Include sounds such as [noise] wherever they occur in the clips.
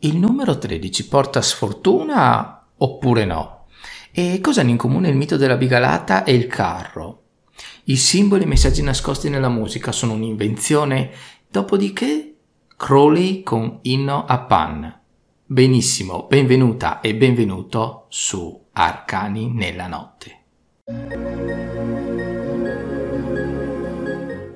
il numero 13 porta sfortuna oppure no? E cosa hanno in comune il mito della bigalata e il carro? I simboli e i messaggi nascosti nella musica sono un'invenzione, dopodiché Crowley con Inno a Pan. Benissimo, benvenuta e benvenuto su Arcani nella notte.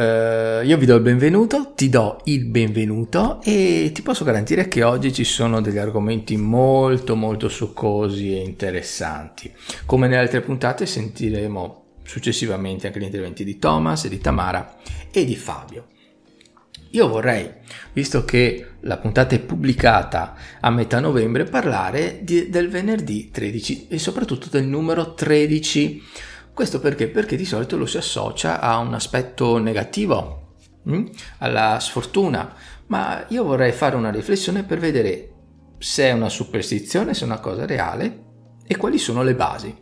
Uh, io vi do il benvenuto, ti do il benvenuto e ti posso garantire che oggi ci sono degli argomenti molto molto succosi e interessanti. Come nelle altre puntate sentiremo successivamente anche gli interventi di Thomas, di Tamara e di Fabio. Io vorrei, visto che la puntata è pubblicata a metà novembre, parlare di, del venerdì 13 e soprattutto del numero 13 questo perché? Perché di solito lo si associa a un aspetto negativo, hm? alla sfortuna, ma io vorrei fare una riflessione per vedere se è una superstizione, se è una cosa reale e quali sono le basi.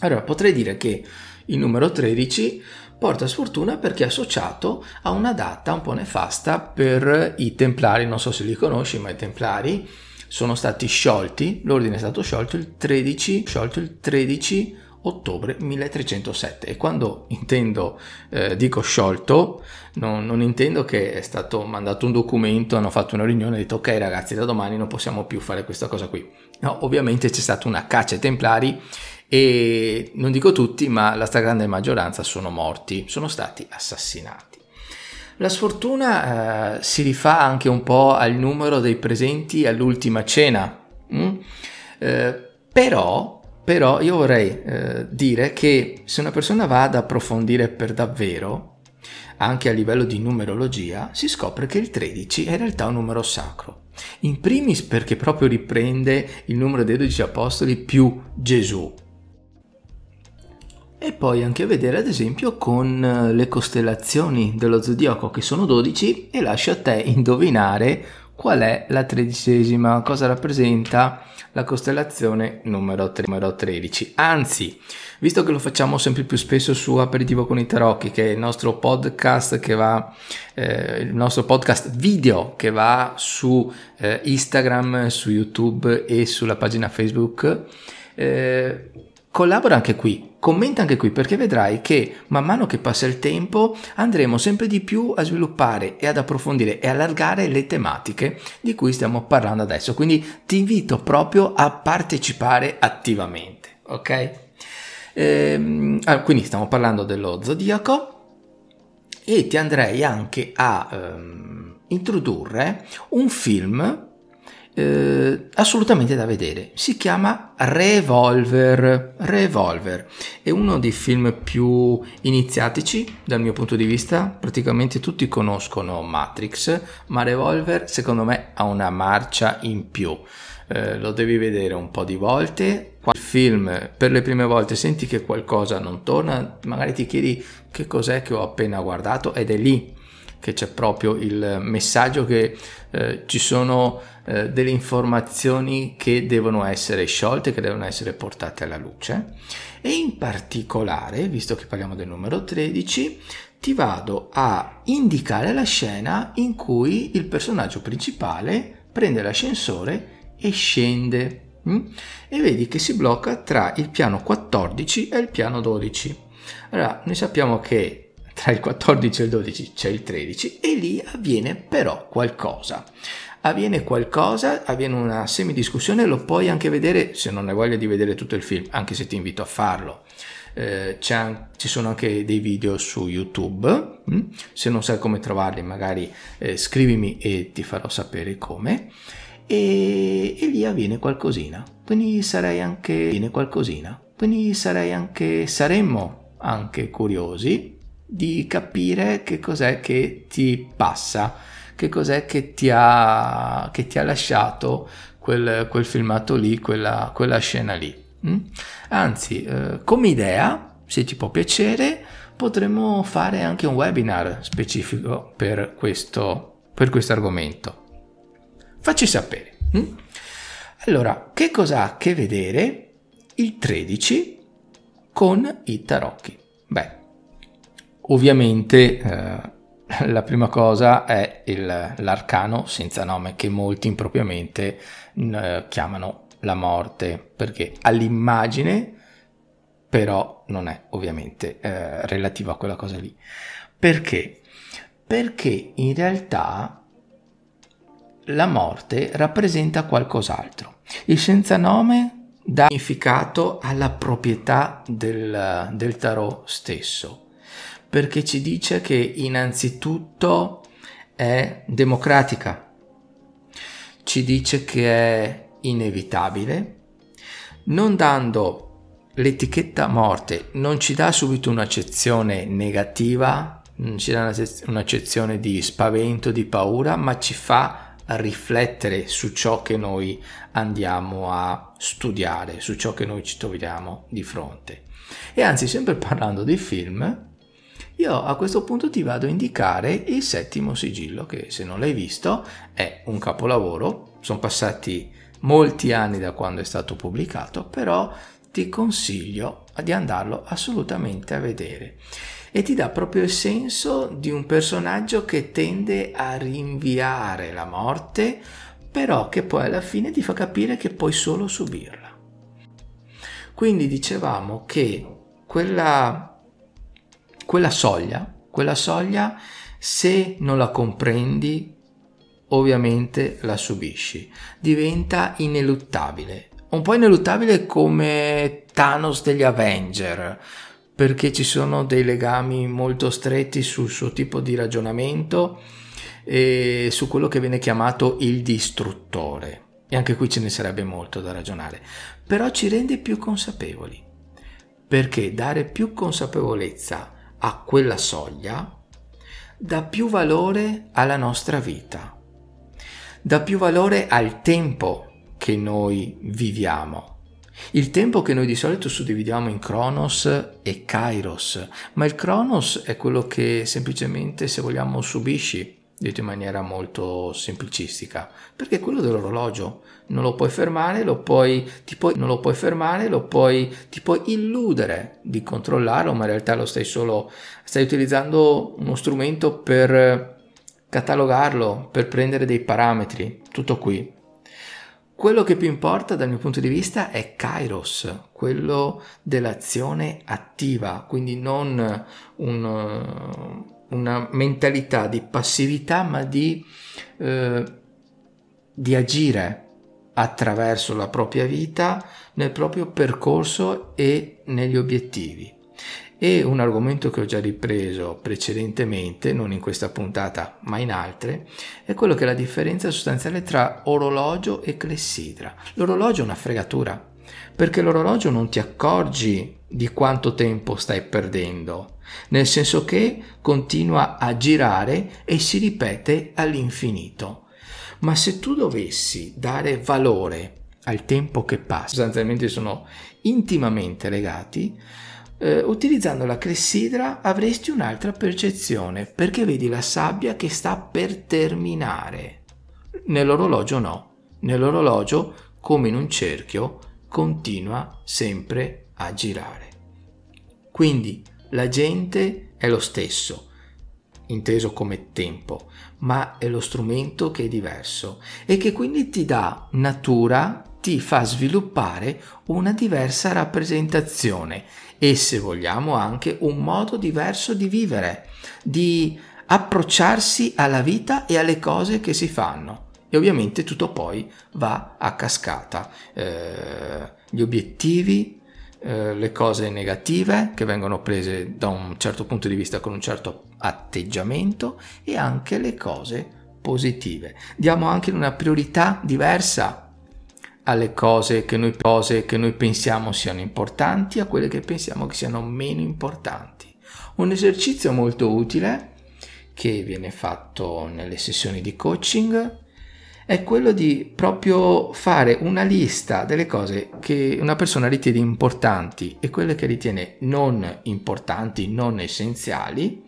Allora, potrei dire che il numero 13 porta sfortuna perché è associato a una data un po' nefasta per i templari, non so se li conosci, ma i templari sono stati sciolti, l'ordine è stato sciolto il 13, sciolto il 13 ottobre 1307 e quando intendo, eh, dico sciolto, non, non, intendo che è stato mandato un documento, hanno fatto una riunione e detto ok ragazzi da domani non possiamo più fare questa cosa qui. No, ovviamente c'è stata una caccia ai templari e non dico tutti ma la stragrande maggioranza sono morti, sono stati assassinati. La sfortuna eh, si rifà anche un po' al numero dei presenti all'ultima cena, mm? eh, però però io vorrei eh, dire che se una persona va ad approfondire per davvero, anche a livello di numerologia, si scopre che il 13 è in realtà un numero sacro. In primis perché proprio riprende il numero dei 12 apostoli più Gesù. E poi anche vedere ad esempio con eh, le costellazioni dello zodiaco che sono 12 e lascio a te indovinare qual è la tredicesima, cosa rappresenta la costellazione numero, numero 13. Anzi, visto che lo facciamo sempre più spesso su Aperitivo con i Tarocchi, che è il nostro podcast che va, eh, il nostro podcast video che va su eh, Instagram, su YouTube e sulla pagina Facebook, eh, collabora anche qui, commenta anche qui perché vedrai che man mano che passa il tempo andremo sempre di più a sviluppare e ad approfondire e allargare le tematiche di cui stiamo parlando adesso. Quindi ti invito proprio a partecipare attivamente, ok? Ehm, quindi stiamo parlando dello zodiaco e ti andrei anche a ehm, introdurre un film eh, assolutamente da vedere. Si chiama Revolver. Revolver è uno dei film più iniziatici dal mio punto di vista. Praticamente tutti conoscono Matrix, ma Revolver secondo me ha una marcia in più. Eh, lo devi vedere un po' di volte. Il film per le prime volte senti che qualcosa non torna, magari ti chiedi che cos'è che ho appena guardato ed è lì che c'è proprio il messaggio che eh, ci sono eh, delle informazioni che devono essere sciolte, che devono essere portate alla luce e in particolare, visto che parliamo del numero 13, ti vado a indicare la scena in cui il personaggio principale prende l'ascensore e scende hm? e vedi che si blocca tra il piano 14 e il piano 12. Allora, noi sappiamo che tra il 14 e il 12 c'è il 13 e lì avviene però qualcosa. Avviene qualcosa, avviene una semidiscussione, lo puoi anche vedere se non hai voglia di vedere tutto il film, anche se ti invito a farlo. Eh, ci sono anche dei video su YouTube, hm? se non sai come trovarli magari eh, scrivimi e ti farò sapere come. E, e lì avviene qualcosina, quindi sarei anche, quindi sarei anche, saremmo anche curiosi di capire che cos'è che ti passa, che cos'è che ti ha, che ti ha lasciato quel, quel filmato lì, quella, quella scena lì. Mm? Anzi, eh, come idea, se ti può piacere, potremmo fare anche un webinar specifico per questo, per questo argomento. Facci sapere. Mm? Allora, che cosa ha a che vedere il 13 con i tarocchi? Beh, ovviamente eh, [laughs] la prima cosa è il, l'arcano senza nome che molti impropriamente eh, chiamano la morte perché all'immagine però non è ovviamente eh, relativo a quella cosa lì. Perché? Perché in realtà la morte rappresenta qualcos'altro. Il senza nome dà significato alla proprietà del, del tarot stesso perché ci dice che innanzitutto è democratica, ci dice che è inevitabile, non dando l'etichetta morte, non ci dà subito un'accezione negativa, non ci dà un'accezione di spavento, di paura, ma ci fa riflettere su ciò che noi andiamo a studiare, su ciò che noi ci troviamo di fronte. E anzi, sempre parlando di film, io a questo punto ti vado a indicare il settimo sigillo che se non l'hai visto è un capolavoro, sono passati molti anni da quando è stato pubblicato, però ti consiglio di andarlo assolutamente a vedere e ti dà proprio il senso di un personaggio che tende a rinviare la morte, però che poi alla fine ti fa capire che puoi solo subirla. Quindi dicevamo che quella quella soglia, quella soglia, se non la comprendi, ovviamente la subisci. Diventa ineluttabile. Un po' ineluttabile come Thanos degli Avenger, perché ci sono dei legami molto stretti sul suo tipo di ragionamento e su quello che viene chiamato il distruttore. E anche qui ce ne sarebbe molto da ragionare. Però ci rende più consapevoli. Perché dare più consapevolezza a quella soglia dà più valore alla nostra vita, dà più valore al tempo che noi viviamo. Il tempo che noi di solito suddividiamo in Cronos e Kairos, ma il Cronos è quello che semplicemente, se vogliamo, subisci detto in maniera molto semplicistica, perché è quello dell'orologio. Non lo puoi fermare, lo puoi, ti puoi, non lo puoi fermare, lo puoi, ti puoi illudere di controllarlo, ma in realtà lo stai solo, stai utilizzando uno strumento per catalogarlo, per prendere dei parametri, tutto qui. Quello che più importa dal mio punto di vista è Kairos, quello dell'azione attiva, quindi non un, una mentalità di passività, ma di, eh, di agire attraverso la propria vita nel proprio percorso e negli obiettivi. E un argomento che ho già ripreso precedentemente, non in questa puntata ma in altre, è quello che è la differenza sostanziale tra orologio e clessidra. L'orologio è una fregatura, perché l'orologio non ti accorgi di quanto tempo stai perdendo, nel senso che continua a girare e si ripete all'infinito. Ma se tu dovessi dare valore al tempo che passa, sostanzialmente sono intimamente legati, eh, utilizzando la clessidra avresti un'altra percezione, perché vedi la sabbia che sta per terminare. Nell'orologio no, nell'orologio, come in un cerchio, continua sempre a girare. Quindi la gente è lo stesso, inteso come tempo, ma è lo strumento che è diverso e che quindi ti dà natura, ti fa sviluppare una diversa rappresentazione e se vogliamo anche un modo diverso di vivere, di approcciarsi alla vita e alle cose che si fanno e ovviamente tutto poi va a cascata. Eh, gli obiettivi, eh, le cose negative che vengono prese da un certo punto di vista con un certo atteggiamento e anche le cose positive. Diamo anche una priorità diversa alle cose che noi, cose che noi pensiamo siano importanti, a quelle che pensiamo che siano meno importanti. Un esercizio molto utile che viene fatto nelle sessioni di coaching è quello di proprio fare una lista delle cose che una persona ritiene importanti e quelle che ritiene non importanti, non essenziali,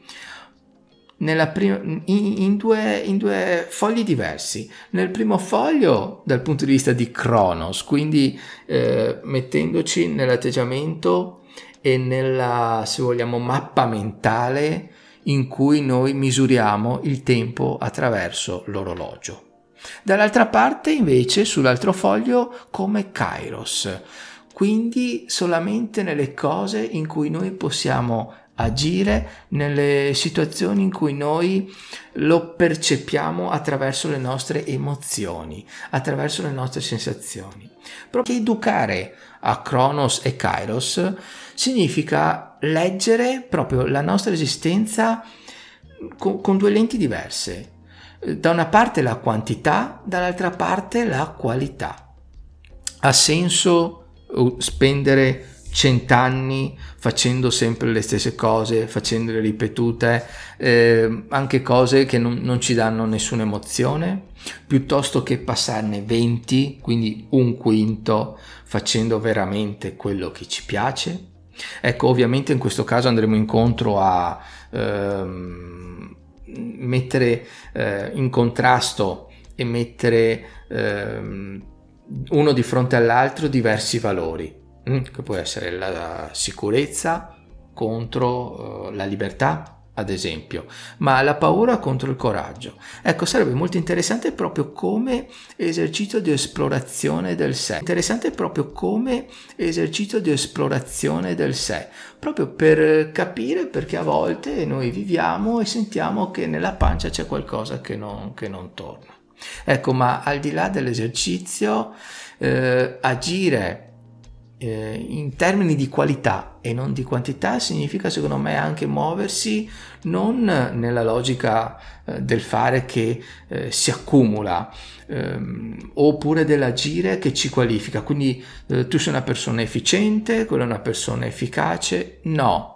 prima, in, in, due, in, due, fogli diversi. Nel primo foglio dal punto di vista di Cronos, quindi eh, mettendoci nell'atteggiamento e nella, se vogliamo, mappa mentale in cui noi misuriamo il tempo attraverso l'orologio. Dall'altra parte invece sull'altro foglio come Kairos, quindi solamente nelle cose in cui noi possiamo agire nelle situazioni in cui noi lo percepiamo attraverso le nostre emozioni, attraverso le nostre sensazioni. Proprio educare a Kronos e Kairos significa leggere proprio la nostra esistenza con, con due lenti diverse. Da una parte la quantità, dall'altra parte la qualità. Ha senso uh, spendere cent'anni facendo sempre le stesse cose, facendole ripetute, eh, anche cose che non, non, ci danno nessuna emozione, piuttosto che passarne 20, quindi un quinto, facendo veramente quello che ci piace. Ecco, ovviamente in questo caso andremo incontro a ehm, mettere eh, in contrasto e mettere ehm, uno di fronte all'altro diversi valori che può essere la sicurezza contro uh, la libertà, ad esempio, ma la paura contro il coraggio. Ecco, sarebbe molto interessante proprio come esercizio di esplorazione del sé. Interessante proprio come esercizio di esplorazione del sé, proprio per capire perché a volte noi viviamo e sentiamo che nella pancia c'è qualcosa che non, che non torna. Ecco, ma al di là dell'esercizio, eh, agire eh, in termini di qualità e non di quantità significa secondo me anche muoversi non nella logica eh, del fare che eh, si accumula ehm, oppure dell'agire che ci qualifica. Quindi eh, tu sei una persona efficiente quella è una persona efficace? No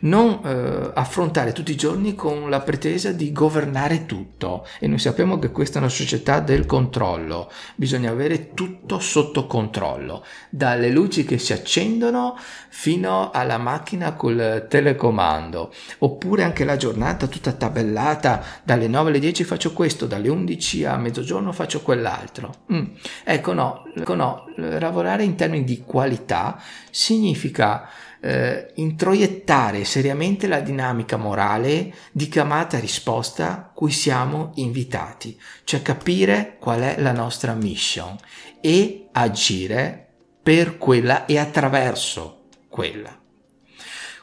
non eh, affrontare tutti i giorni con la pretesa di governare tutto. E noi sappiamo che questa è una società del controllo, bisogna avere tutto sotto controllo, dalle luci che si accendono fino alla macchina col telecomando, oppure anche la giornata tutta tabellata, dalle 9 alle 10 faccio questo, dalle 11 a mezzogiorno faccio quell'altro. Mm. Ecco no, ecco no, lavorare in termini di qualità significa eh, introiettare seriamente la dinamica morale di chiamata-risposta cui siamo invitati, cioè capire qual è la nostra mission e agire per quella e attraverso quella.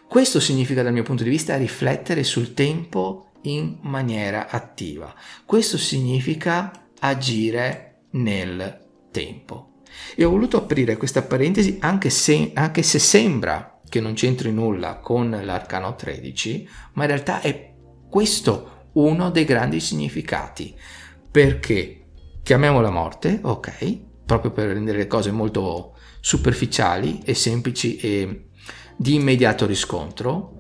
Questo significa dal mio punto di vista riflettere sul tempo in maniera attiva. Questo significa agire nel tempo. E ho voluto aprire questa parentesi anche se, anche se sembra che non c'entri nulla con l'arcano 13, ma in realtà è questo uno dei grandi significati, perché? Chiamiamo la morte, ok, proprio per rendere le cose molto superficiali e semplici e di immediato riscontro,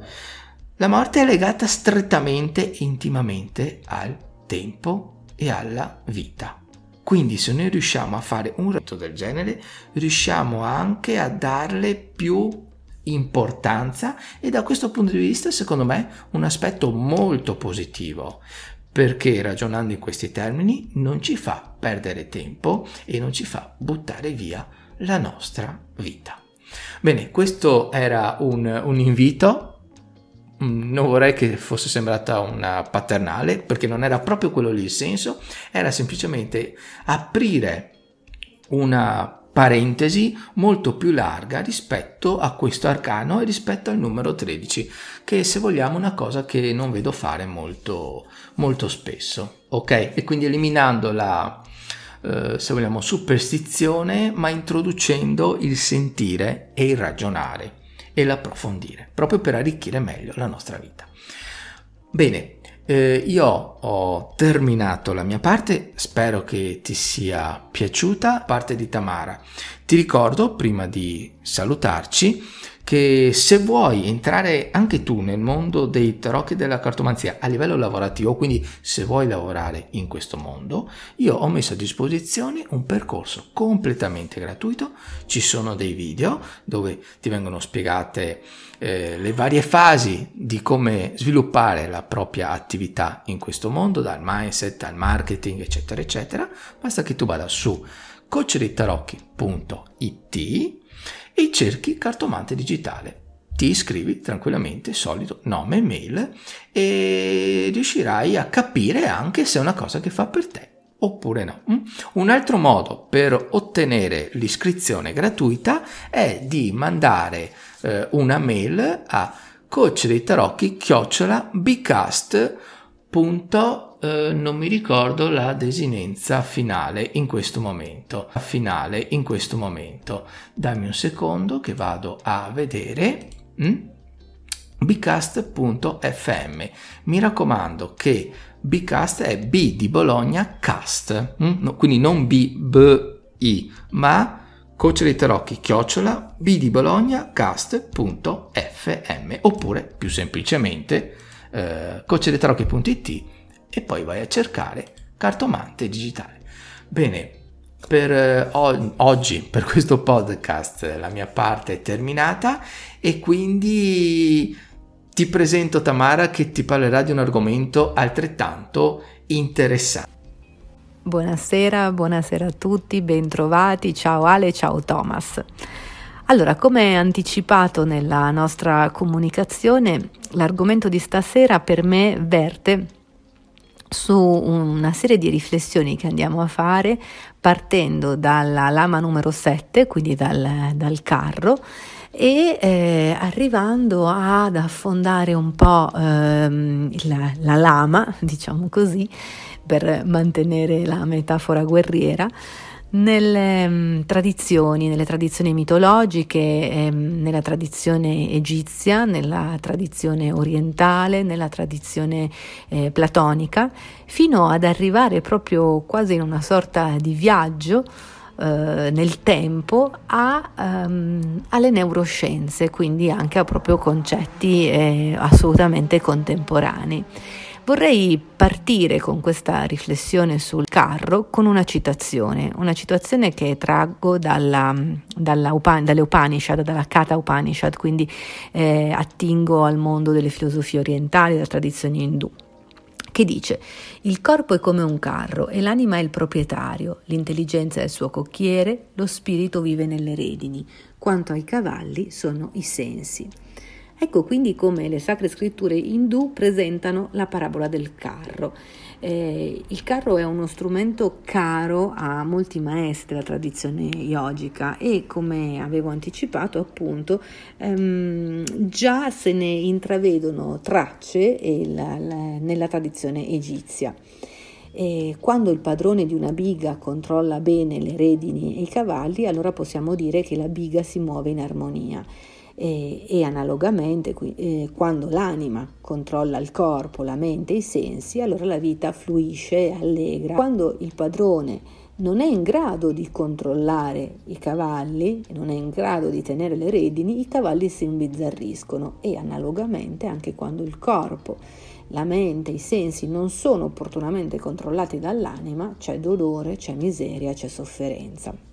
la morte è legata strettamente e intimamente al tempo e alla vita. Quindi se noi riusciamo a fare un reto del genere, riusciamo anche a darle più importanza e da questo punto di vista secondo me un aspetto molto positivo. Perché ragionando in questi termini non ci fa perdere tempo e non ci fa buttare via la nostra vita. Bene, questo era un, un invito, mm, non vorrei che fosse sembrata una paternale perché non era proprio quello lì il senso, era semplicemente aprire una parentesi molto più larga rispetto a questo arcano e rispetto al numero 13 che se vogliamo è una cosa che non vedo fare molto molto spesso ok? E quindi eliminando la eh, se vogliamo superstizione ma introducendo il sentire e il ragionare e l'approfondire proprio per arricchire meglio la nostra vita. Bene eh, io ho terminato la mia parte, spero che ti sia piaciuta, parte di Tamara. Ti ricordo, prima di salutarci, che se vuoi entrare anche tu nel mondo dei tarocchi della cartomanzia a livello lavorativo, quindi se vuoi lavorare in questo mondo, io ho messo a disposizione un percorso completamente gratuito, ci sono dei video dove ti vengono spiegate eh, le varie fasi di come sviluppare la propria attività in questo mondo, dal mindset al marketing, eccetera, eccetera. Basta che tu vada su coacheritarocchi.it e cerchi cartomante digitale. Ti iscrivi tranquillamente, solito nome e mail e riuscirai a capire anche se è una cosa che fa per te oppure no. Mm? Un altro modo per ottenere l'iscrizione gratuita è di mandare eh, una mail a coach dei tarocchi chiocciola bcast. Eh, non mi ricordo la desinenza finale in questo momento. Finale in questo momento. Dammi un secondo che vado a vedere. Mm? bcast.fm. Mi raccomando che bcast è B di Bologna cast, mm? quindi non B, B, I, ma coach dei tarocchi chiocciola B di Bologna cast.fm oppure più semplicemente eh, coachdetarocchi.it e poi vai a cercare cartomante digitale. Bene, per eh, oggi, per questo podcast, la mia parte è terminata e quindi ti presento Tamara che ti parlerà di un argomento altrettanto interessante. Buonasera, buonasera a tutti, bentrovati, ciao Ale, ciao Thomas. Allora, come anticipato nella nostra comunicazione, l'argomento di stasera per me verte su una serie di riflessioni che andiamo a fare partendo dalla lama numero 7, quindi dal, dal carro, e eh, arrivando ad affondare un po' ehm, la, la lama, [laughs] diciamo così, per mantenere la metafora guerriera, nelle um, tradizioni, nelle tradizioni mitologiche, ehm, nella tradizione egizia, nella tradizione orientale, nella tradizione eh, platonica, fino ad arrivare proprio quasi in una sorta di viaggio eh, nel tempo a, um, alle neuroscienze, quindi anche a proprio concetti eh, assolutamente contemporanei. Vorrei partire con questa riflessione sul carro con una citazione, una citazione che traggo dalla, dalla Upan, dalle Upanishad, dalla Kata Upanishad, quindi eh, attingo al mondo delle filosofie orientali, della tradizione indù che dice il corpo è come un carro e l'anima è il proprietario, l'intelligenza è il suo cocchiere, lo spirito vive nelle redini, quanto ai cavalli sono i sensi. Ecco quindi come le sacre scritture indù presentano la parabola del carro. Eh, il carro è uno strumento caro a molti maestri della tradizione yogica e come avevo anticipato appunto ehm, già se ne intravedono tracce il, la, nella tradizione egizia. E quando il padrone di una biga controlla bene le redini e i cavalli, allora possiamo dire che la biga si muove in armonia e, e analogamente eh, quando l'anima controlla il corpo, la mente e i sensi, allora la vita fluisce e allegra. Quando il padrone non è in grado di controllare i cavalli, non è in grado di tenere le redini, i cavalli si imbizzarriscono e analogamente anche quando il corpo, la mente, i sensi non sono opportunamente controllati dall'anima, c'è dolore, c'è miseria, c'è sofferenza.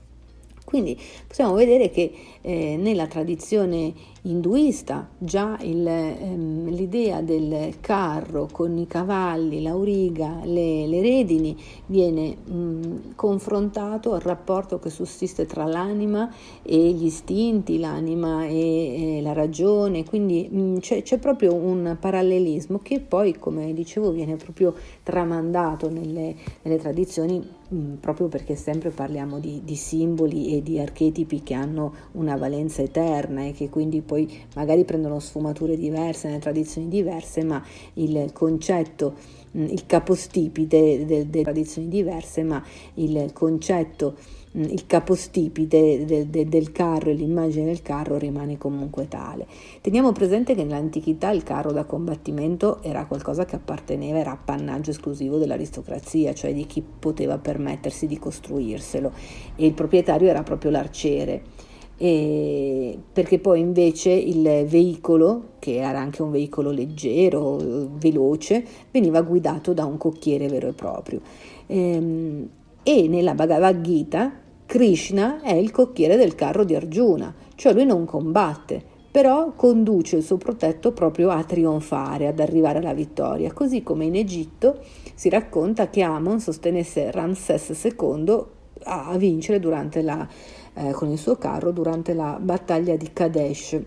Quindi possiamo vedere che eh, nella tradizione induista già il, ehm, l'idea del carro con i cavalli, l'auriga, le, le redini viene mh, confrontato al rapporto che sussiste tra l'anima e gli istinti, l'anima e, e la ragione, quindi mh, c'è, c'è, proprio un parallelismo che poi, come dicevo, viene proprio tramandato nelle, nelle tradizioni proprio perché sempre parliamo di, di simboli e di archetipi che hanno una valenza eterna e che quindi poi magari prendono sfumature diverse, nelle tradizioni diverse, ma il concetto, mm, il capostipite delle tradizioni diverse, ma il concetto mm, il capostipite del, del, del, carro e l'immagine del carro rimane comunque tale. Teniamo presente che nell'antichità il carro da combattimento era qualcosa che apparteneva, era appannaggio esclusivo dell'aristocrazia, cioè di chi poteva permettersi di costruirselo e il proprietario era proprio l'arciere. E perché poi invece il veicolo, che era anche un veicolo leggero, veloce, veniva guidato da un cocchiere vero e proprio. E, ehm, e nella Bhagavad Gita Krishna è il cocchiere del carro di Arjuna, cioè lui non combatte, però conduce il suo protetto proprio a trionfare, ad arrivare alla vittoria, così come in Egitto si racconta che Amon sostenesse Ramses II a vincere durante la eh, con il suo carro durante la battaglia di Kadesh,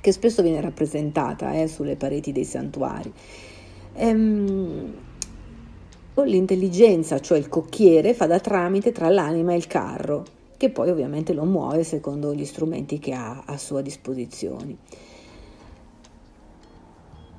che spesso viene rappresentata eh, sulle pareti dei santuari. Ehm, l'intelligenza, cioè il cocchiere, fa da tramite tra l'anima e il carro, che poi ovviamente lo muove secondo gli strumenti che ha a sua disposizione.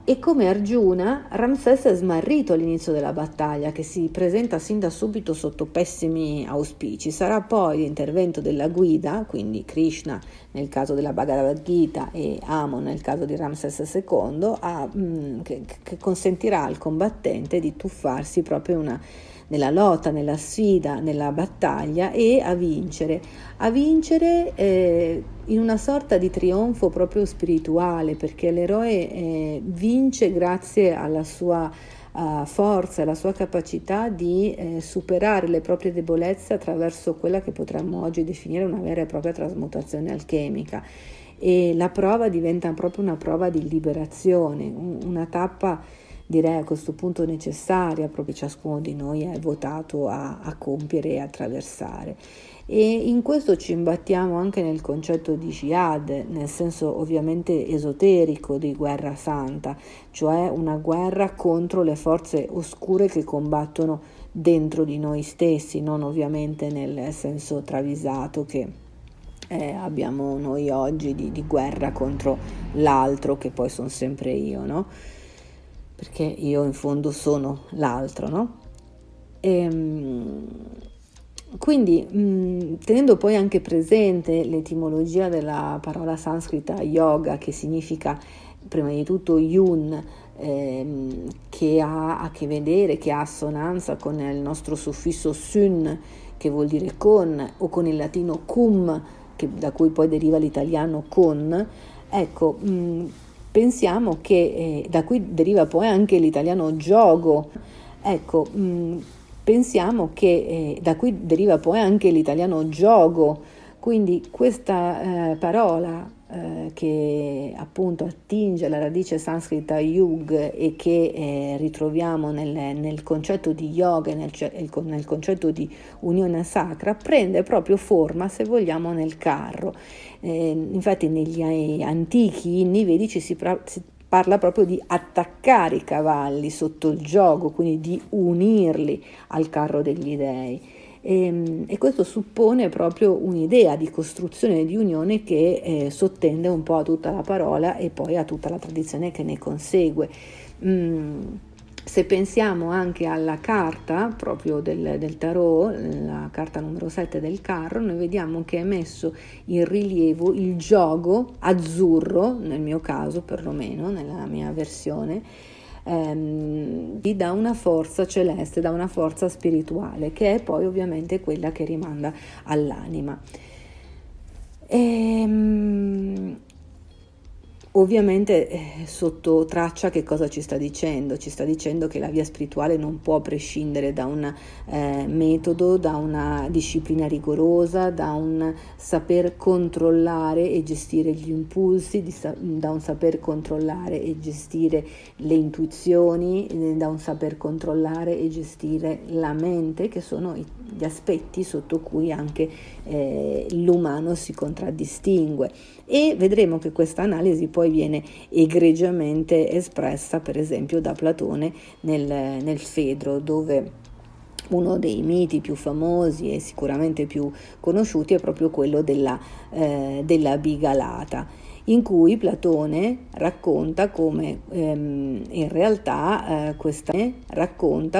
E come Arjuna, Ramses è smarrito all'inizio della battaglia, che si presenta sin da subito sotto pessimi auspici. Sarà poi l'intervento della guida, quindi Krishna nel caso della Bhagavad Gita e Amon nel caso di Ramses II, a, mm, che, che consentirà al combattente di tuffarsi proprio una nella lotta, nella sfida, nella battaglia e a vincere, a vincere eh, in una sorta di trionfo proprio spirituale, perché l'eroe eh, vince grazie alla sua uh, forza, alla sua capacità di eh, superare le proprie debolezze attraverso quella che potremmo oggi definire una vera e propria trasmutazione alchemica. E la prova diventa proprio una prova di liberazione, una tappa direi a questo punto necessaria, proprio ciascuno di noi è votato a, a compiere e attraversare. E in questo ci imbattiamo anche nel concetto di jihad, nel senso ovviamente esoterico di guerra santa, cioè una guerra contro le forze oscure che combattono dentro di noi stessi, non ovviamente nel senso travisato che eh, abbiamo noi oggi di, di, guerra contro l'altro, che poi sono sempre io, no? Perché io in fondo sono l'altro, no? E, ehm, quindi, mh, tenendo poi anche presente l'etimologia della parola sanscrita yoga, che significa prima di tutto yun, ehm, che ha a che vedere, che ha assonanza con il nostro suffisso sun, che vuol dire con, o con il latino cum, che, da cui poi deriva l'italiano con, ecco, mh, pensiamo che eh, da qui deriva poi anche l'italiano gioco. Ecco, mh, mm, pensiamo che eh, da qui deriva poi anche l'italiano gioco. Quindi questa eh, parola eh, che appunto attinge alla radice sanscrita yug e che eh, ritroviamo nel, nel, concetto di yoga e nel, nel, concetto di unione sacra, prende proprio forma, se vogliamo, nel carro. Eh, infatti negli antichi inni vedici si, pra- si parla proprio di attaccare i cavalli sotto il gioco, quindi di unirli al carro degli dei. E, ehm, e, questo suppone proprio un'idea di costruzione di unione che eh, sottende un po' a tutta la parola e poi a tutta la tradizione che ne consegue. Mm, se pensiamo anche alla carta proprio del, del, tarot, la carta numero 7 del carro, noi vediamo che è messo in rilievo il gioco azzurro, nel mio caso perlomeno, nella mia versione, ehm, da una forza celeste, da una forza spirituale, che è poi ovviamente quella che rimanda all'anima. Ehm, Ovviamente eh, sotto traccia che cosa ci sta dicendo? Ci sta dicendo che la via spirituale non può prescindere da un eh, metodo, da una disciplina rigorosa, da un saper controllare e gestire gli impulsi, sa- da un saper controllare e gestire le intuizioni, eh, da un saper controllare e gestire la mente, che sono gli aspetti sotto cui anche eh, l'umano si contraddistingue. E vedremo che questa analisi poi viene egregiamente espressa per esempio da Platone nel, nel Fedro dove uno dei miti più famosi e sicuramente più conosciuti è proprio quello della, eh, della bigalata in cui Platone racconta come ehm, in realtà, eh, questa,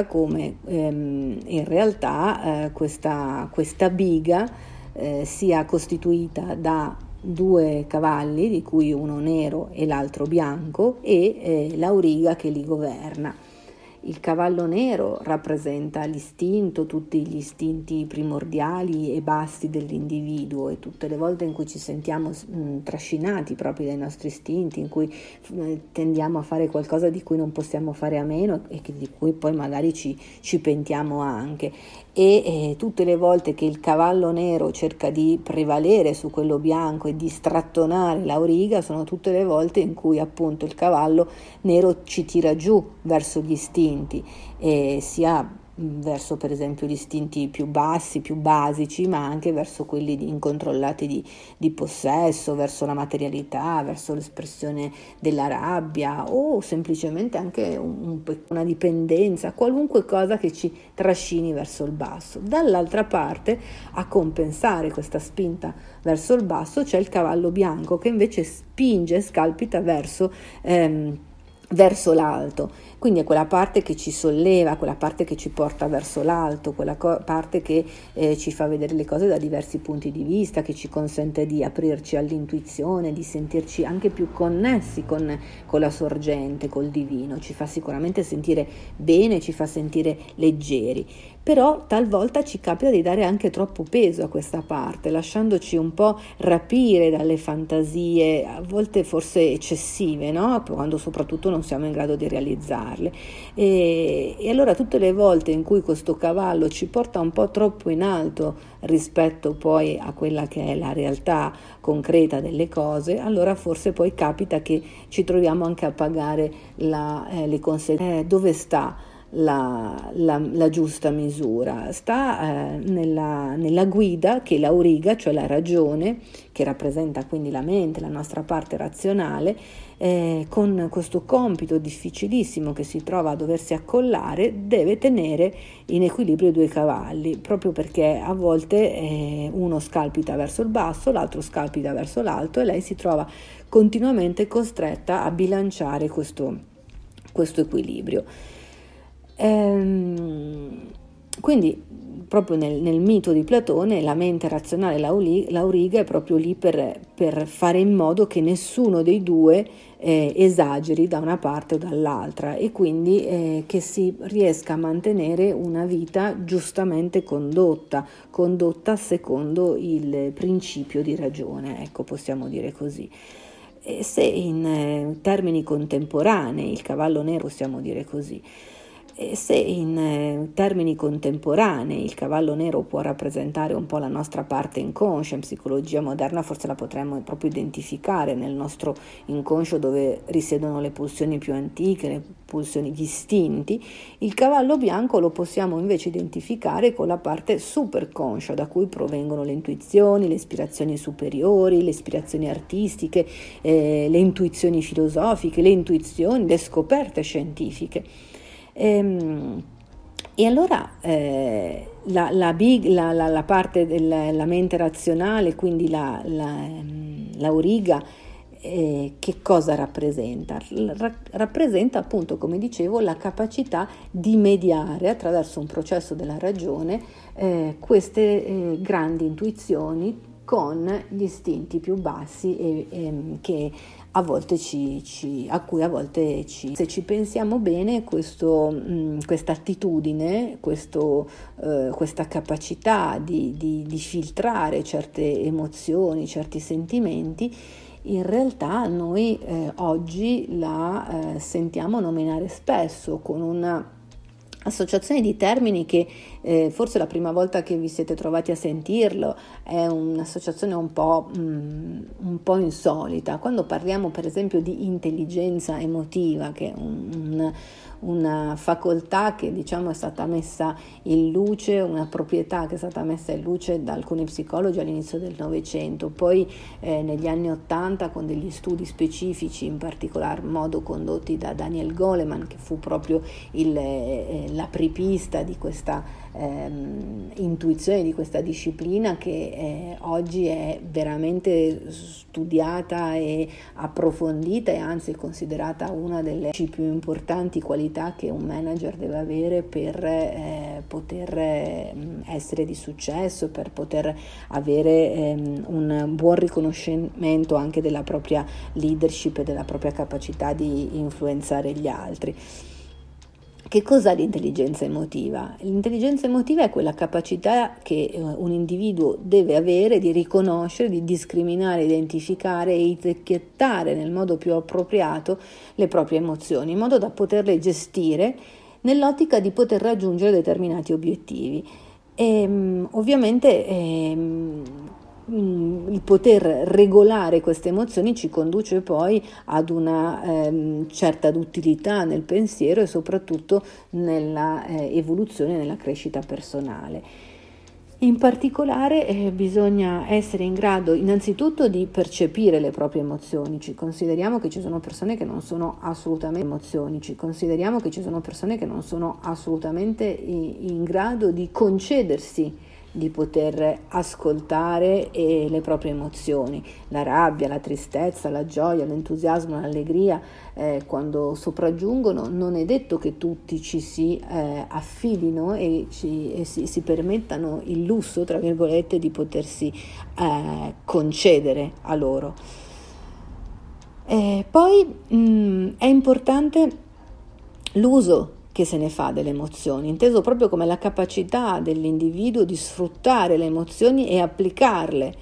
come, ehm, in realtà eh, questa, questa, biga eh, sia costituita da due cavalli, di cui uno nero e l'altro bianco, e eh, l'auriga che li governa. il cavallo nero rappresenta l'istinto, tutti gli istinti primordiali e bassi dell'individuo e tutte le volte in cui ci sentiamo mh, trascinati proprio dai nostri istinti, in cui mh, tendiamo a fare qualcosa di cui non possiamo fare a meno e che, di cui poi magari ci, ci pentiamo anche. E eh, tutte le volte che il cavallo nero cerca di prevalere su quello bianco e di strattonare l'auriga sono tutte le volte in cui appunto il cavallo nero ci tira giù verso gli istinti, e sia verso per esempio gli istinti più bassi, più basici, ma anche verso quelli incontrollati di, di, possesso, verso la materialità, verso l'espressione della rabbia o semplicemente anche un, una dipendenza, qualunque cosa che ci trascini verso il basso. Dall'altra parte, a compensare questa spinta verso il basso, c'è il cavallo bianco che invece spinge, scalpita verso... Ehm, verso l'alto, quindi è quella parte che ci solleva, quella parte che ci porta verso l'alto, quella co- parte che eh, ci fa vedere le cose da diversi punti di vista, che ci consente di aprirci all'intuizione, di sentirci anche più connessi con, con la sorgente, col divino, ci fa sicuramente sentire bene, ci fa sentire leggeri però talvolta ci capita di dare anche troppo peso a questa parte, lasciandoci un po' rapire dalle fantasie, a volte forse eccessive, no? quando soprattutto non siamo in grado di realizzarle. E, e allora tutte le volte in cui questo cavallo ci porta un po' troppo in alto rispetto poi a quella che è la realtà concreta delle cose, allora forse poi capita che ci troviamo anche a pagare la, eh, le conseguenze. Eh, dove sta? La, la, la giusta misura, sta eh, nella, nella, guida che l'auriga, cioè la ragione, che rappresenta quindi la mente, la nostra parte razionale, eh, con questo compito difficilissimo che si trova a doversi accollare, deve tenere in equilibrio i due cavalli, proprio perché a volte eh, uno scalpita verso il basso, l'altro scalpita verso l'alto e lei si trova continuamente costretta a bilanciare questo, questo equilibrio. Ehm, quindi proprio nel, nel, mito di Platone la mente razionale, l'auriga, è proprio lì per, per, fare in modo che nessuno dei due eh, esageri da una parte o dall'altra e quindi eh, che si riesca a mantenere una vita giustamente condotta, condotta secondo il principio di ragione, ecco possiamo dire così. E se in eh, termini contemporanei il cavallo nero possiamo dire così, se in eh, termini contemporanei il cavallo nero può rappresentare un po' la nostra parte inconscia, in psicologia moderna forse la potremmo proprio identificare nel nostro inconscio dove risiedono le pulsioni più antiche, le pulsioni, gli istinti, il cavallo bianco lo possiamo invece identificare con la parte superconscia da cui provengono le intuizioni, le ispirazioni superiori, le ispirazioni artistiche, eh, le intuizioni filosofiche, le intuizioni, le scoperte scientifiche. Ehm, e allora eh, la, la, big, la, la, parte della mente razionale, quindi la, ehm, l'auriga, eh, che cosa rappresenta? Ra- rappresenta appunto, come dicevo, la capacità di mediare attraverso un processo della ragione eh, queste eh, grandi intuizioni con gli istinti più bassi e, e, ehm, che a volte ci, ci, a cui a volte ci... Se ci pensiamo bene, questo, questa attitudine, questo, eh, questa capacità di, di, di filtrare certe emozioni, certi sentimenti, in realtà noi eh, oggi la eh, sentiamo nominare spesso con una associazione di termini che eh, forse la prima volta che vi siete trovati a sentirlo è un'associazione un po', mm, un po insolita. Quando parliamo per esempio di intelligenza emotiva, che è un, un una facoltà che diciamo è stata messa in luce, una proprietà che è stata messa in luce da alcuni psicologi all'inizio del Novecento, poi eh, negli anni Ottanta con degli studi specifici, in particolar modo condotti da Daniel Goleman, che fu proprio il, eh, l'apripista di questa ehm, intuizione di questa disciplina che eh, oggi è veramente studiata e approfondita e anzi considerata una delle più importanti qualità che un manager deve avere per eh, poter eh, essere di successo, per poter avere ehm, un buon riconoscimento anche della propria leadership e della propria capacità di influenzare gli altri. Che cos'è l'intelligenza emotiva? L'intelligenza emotiva è quella capacità che eh, un individuo deve avere di riconoscere, di discriminare, identificare e etichettare nel modo più appropriato le proprie emozioni, in modo da poterle gestire nell'ottica di poter raggiungere determinati obiettivi. E, ehm, ovviamente ehm, il poter regolare queste emozioni ci conduce poi ad una ehm, certa utilità nel pensiero e soprattutto nella eh, evoluzione, nella crescita personale. In particolare eh, bisogna essere in grado innanzitutto di percepire le proprie emozioni, ci consideriamo che ci sono persone che non sono assolutamente emozioni, ci consideriamo che ci sono persone che non sono assolutamente in, in grado di concedersi di poter ascoltare eh, le proprie emozioni, la rabbia, la tristezza, la gioia, l'entusiasmo, l'allegria, eh, quando sopraggiungono, non è detto che tutti ci si eh, affidino e, ci, e si, si, permettano il lusso, tra virgolette, di potersi eh, concedere a loro. poi mh, mm, è importante l'uso che se ne fa delle emozioni, inteso proprio come la capacità dell'individuo di sfruttare le emozioni e applicarle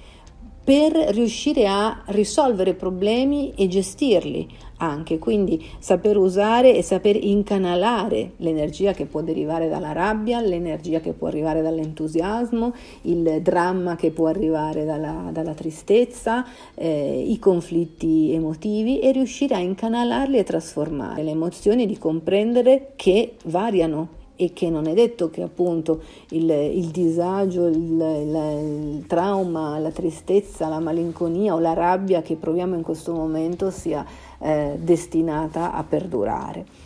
per riuscire a risolvere problemi e gestirli anche, quindi saper usare e saper incanalare l'energia che può derivare dalla rabbia, l'energia che può arrivare dall'entusiasmo, il dramma che può arrivare dalla, dalla tristezza, eh, i conflitti emotivi e riuscire a incanalarli e trasformare le emozioni, di comprendere che variano e che non è detto che appunto il, il disagio, il, il, il, trauma, la tristezza, la malinconia o la rabbia che proviamo in questo momento sia eh, destinata a perdurare.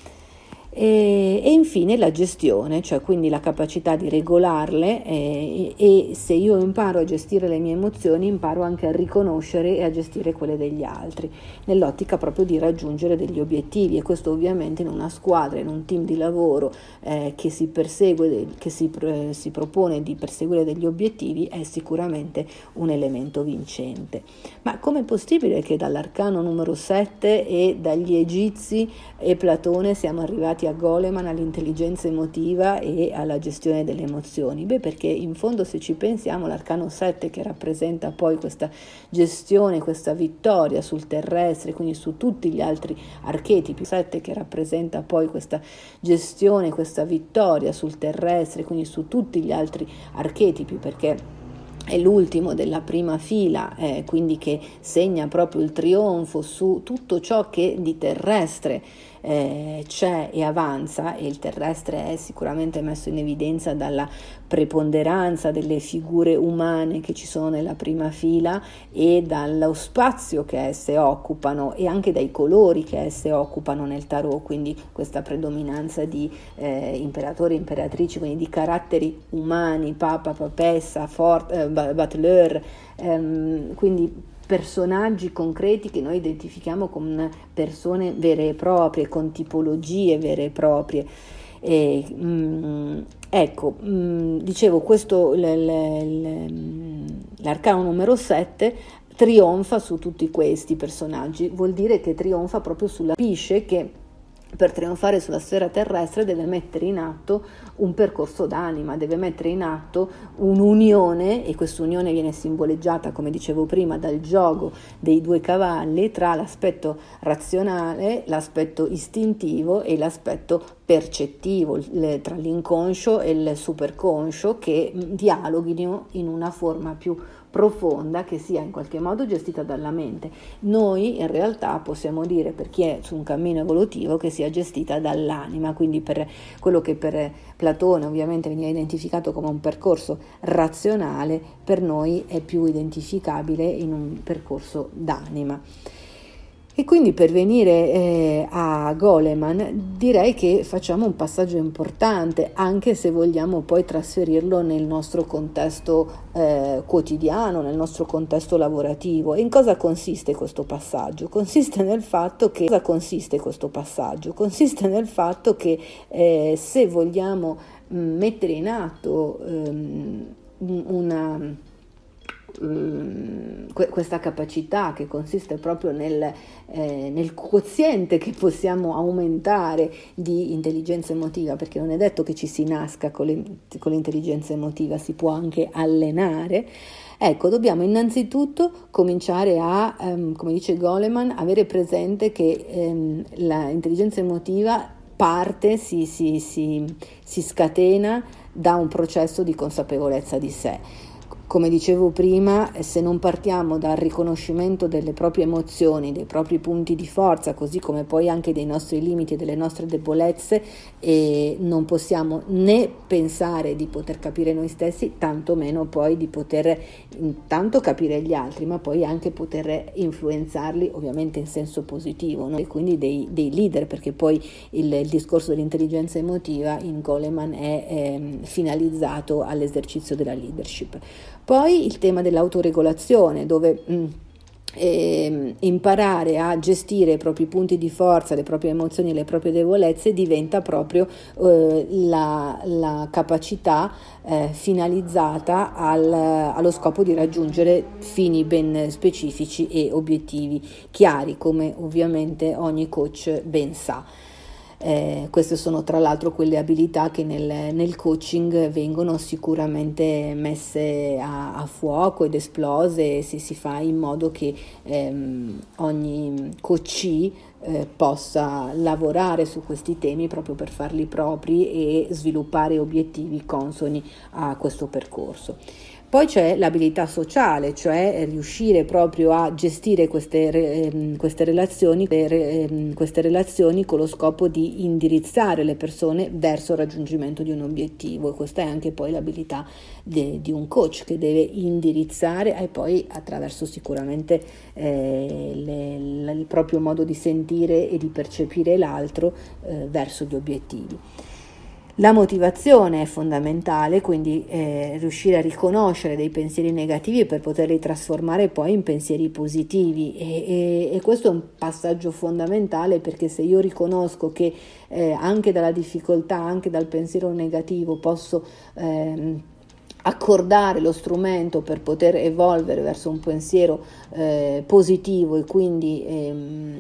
E, e, infine la gestione, cioè quindi la capacità di regolarle eh, e se io imparo a gestire le mie emozioni imparo anche a riconoscere e a gestire quelle degli altri, nell'ottica proprio di raggiungere degli obiettivi e questo ovviamente in una squadra, in un team di lavoro eh, che si persegue, che si, eh, si propone di perseguire degli obiettivi è sicuramente un elemento vincente. Ma com'è possibile che dall'arcano numero 7 e dagli egizi e Platone siamo arrivati legati a Goleman, all'intelligenza emotiva e alla gestione delle emozioni? Beh, perché in fondo se ci pensiamo l'arcano 7 che rappresenta poi questa gestione, questa vittoria sul terrestre, quindi su tutti gli altri archetipi, 7 che rappresenta poi questa gestione, questa vittoria sul terrestre, quindi su tutti gli altri archetipi, perché è l'ultimo della prima fila, eh, quindi che segna proprio il trionfo su tutto ciò che di terrestre eh, c'è e avanza e il terrestre è sicuramente messo in evidenza dalla preponderanza delle figure umane che ci sono nella prima fila e dallo spazio che esse occupano e anche dai colori che esse occupano nel tarot, quindi questa predominanza di eh, imperatori e imperatrici, quindi di caratteri umani, papa, papessa, fort, eh, butler, ehm, quindi personaggi concreti che noi identifichiamo con persone vere e proprie, con tipologie vere e proprie. E, mh, mm, ecco, mh, mm, dicevo, questo l, l, l'arcano numero 7 trionfa su tutti questi personaggi, vuol dire che trionfa proprio sulla pisce che per trionfare sulla sfera terrestre deve mettere in atto un percorso d'anima, deve mettere in atto un'unione e questa unione viene simboleggiata, come dicevo prima, dal gioco dei due cavalli tra l'aspetto razionale, l'aspetto istintivo e l'aspetto percettivo, tra l'inconscio e il superconscio che dialoghino in una forma più profonda che sia in qualche modo gestita dalla mente. Noi in realtà possiamo dire per chi è su un cammino evolutivo che sia gestita dall'anima, quindi per quello che per Platone ovviamente veniva identificato come un percorso razionale, per noi è più identificabile in un percorso d'anima. E quindi per venire eh, a Goleman direi che facciamo un passaggio importante, anche se vogliamo poi trasferirlo nel nostro contesto eh, quotidiano, nel nostro contesto lavorativo. In cosa consiste questo passaggio? Consiste nel fatto che, consiste? Consiste nel fatto che eh, se vogliamo mm, mettere in atto ehm, una Mm, questa capacità che consiste proprio nel, eh, nel, quoziente che possiamo aumentare di intelligenza emotiva, perché non è detto che ci si nasca con, le, con l'intelligenza emotiva, si può anche allenare. Ecco, dobbiamo innanzitutto cominciare a, um, come dice Goleman, avere presente che um, l'intelligenza emotiva parte, si, si, si, si scatena da un processo di consapevolezza di sé come dicevo prima, se non partiamo dal riconoscimento delle proprie emozioni, dei propri punti di forza, così come poi anche dei nostri limiti e delle nostre debolezze, eh, non possiamo né pensare di poter capire noi stessi, tantomeno poi di poter intanto capire gli altri, ma poi anche poter influenzarli ovviamente in senso positivo, no? e quindi dei, dei, leader, perché poi il, il, discorso dell'intelligenza emotiva in Goleman è eh, finalizzato all'esercizio della leadership. Poi il tema dell'autoregolazione, dove mh, mm, eh, imparare a gestire i propri punti di forza, le proprie emozioni, le proprie debolezze diventa proprio eh, la, la, capacità eh, finalizzata al, allo scopo di raggiungere fini ben specifici e obiettivi chiari, come ovviamente ogni coach ben sa. Eh, queste sono tra l'altro quelle abilità che nel, nel coaching vengono sicuramente messe a, a, fuoco ed esplose se si fa in modo che ehm, ogni coachee eh, possa lavorare su questi temi proprio per farli propri e sviluppare obiettivi consoni a questo percorso. Poi c'è l'abilità sociale, cioè riuscire proprio a gestire queste, ehm, queste, relazioni, ehm, queste relazioni con lo scopo di indirizzare le persone verso il raggiungimento di un obiettivo e questa è anche poi l'abilità de, di un coach che deve indirizzare e poi attraverso sicuramente eh, le, il proprio modo di sentire e di percepire l'altro eh, verso gli obiettivi. La motivazione è fondamentale, quindi eh, riuscire a riconoscere dei pensieri negativi per poterli trasformare poi in pensieri positivi. E, e, e questo è un passaggio fondamentale perché se io riconosco che eh, anche dalla difficoltà, anche dal pensiero negativo posso... Eh, accordare lo strumento per poter evolvere verso un pensiero eh, positivo e quindi eh,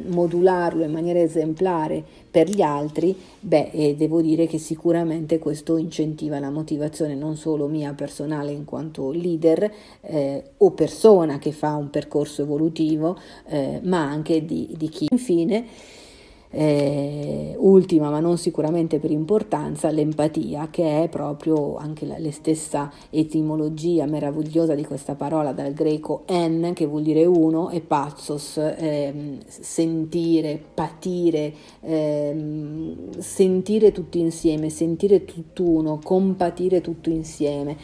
modularlo in maniera esemplare per gli altri, beh, eh, devo dire che sicuramente questo incentiva la motivazione non solo mia personale in quanto leader eh, o persona che fa un percorso evolutivo, eh, ma anche di, di chi. Infine eh, ultima ma non sicuramente per importanza l'empatia che è proprio anche la, la, stessa etimologia meravigliosa di questa parola dal greco en che vuol dire uno e pazzos eh, sentire, patire, eh, sentire tutti insieme, sentire tutt'uno, compatire tutto insieme.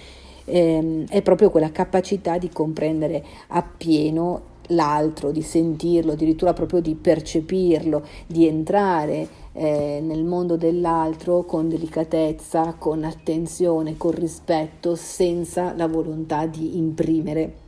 Eh, è proprio quella capacità di comprendere appieno l'altro, di sentirlo, addirittura proprio di percepirlo, di entrare eh, nel mondo dell'altro con delicatezza, con attenzione, con rispetto, senza la volontà di imprimere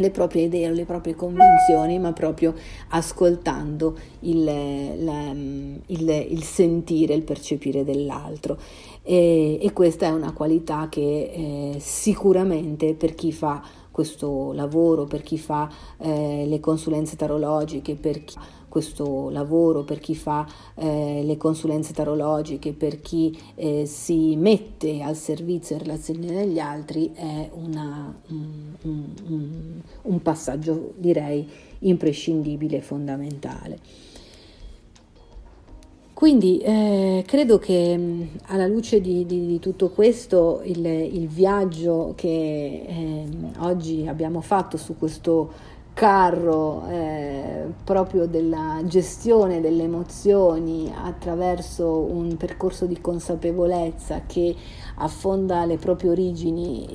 le proprie idee o le proprie convinzioni, ma proprio ascoltando il, la, il, il sentire, il percepire dell'altro. E, e, questa è una qualità che eh, sicuramente per chi fa questo lavoro, per chi fa eh, le consulenze tarologiche, per chi questo lavoro, per chi fa eh, le consulenze tarologiche, per chi eh, si mette al servizio e relazioni degli altri, è una, un, un, un passaggio direi imprescindibile e fondamentale. Quindi eh, credo che mm, alla luce di, di, di tutto questo il, il viaggio che eh, oggi abbiamo fatto su questo carro eh, proprio della gestione delle emozioni attraverso un percorso di consapevolezza che affonda le proprie origini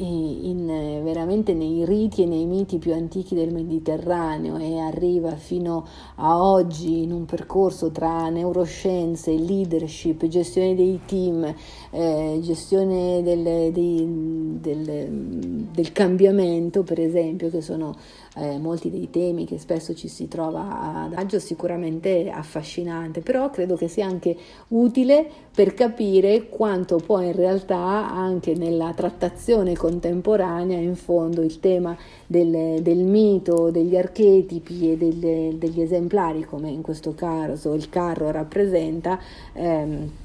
in, in, veramente nei riti e nei miti più antichi del Mediterraneo e arriva fino a oggi in un percorso tra neuroscienze, leadership, gestione dei team, eh, gestione del, dei, del, del cambiamento per esempio che sono eh, molti dei temi che spesso ci si trova ad agio sicuramente affascinante, però credo che sia anche utile per capire quanto poi in realtà anche nella trattazione contemporanea in fondo il tema del, del mito, degli archetipi e delle, degli esemplari, come in questo caso il carro rappresenta. Ehm,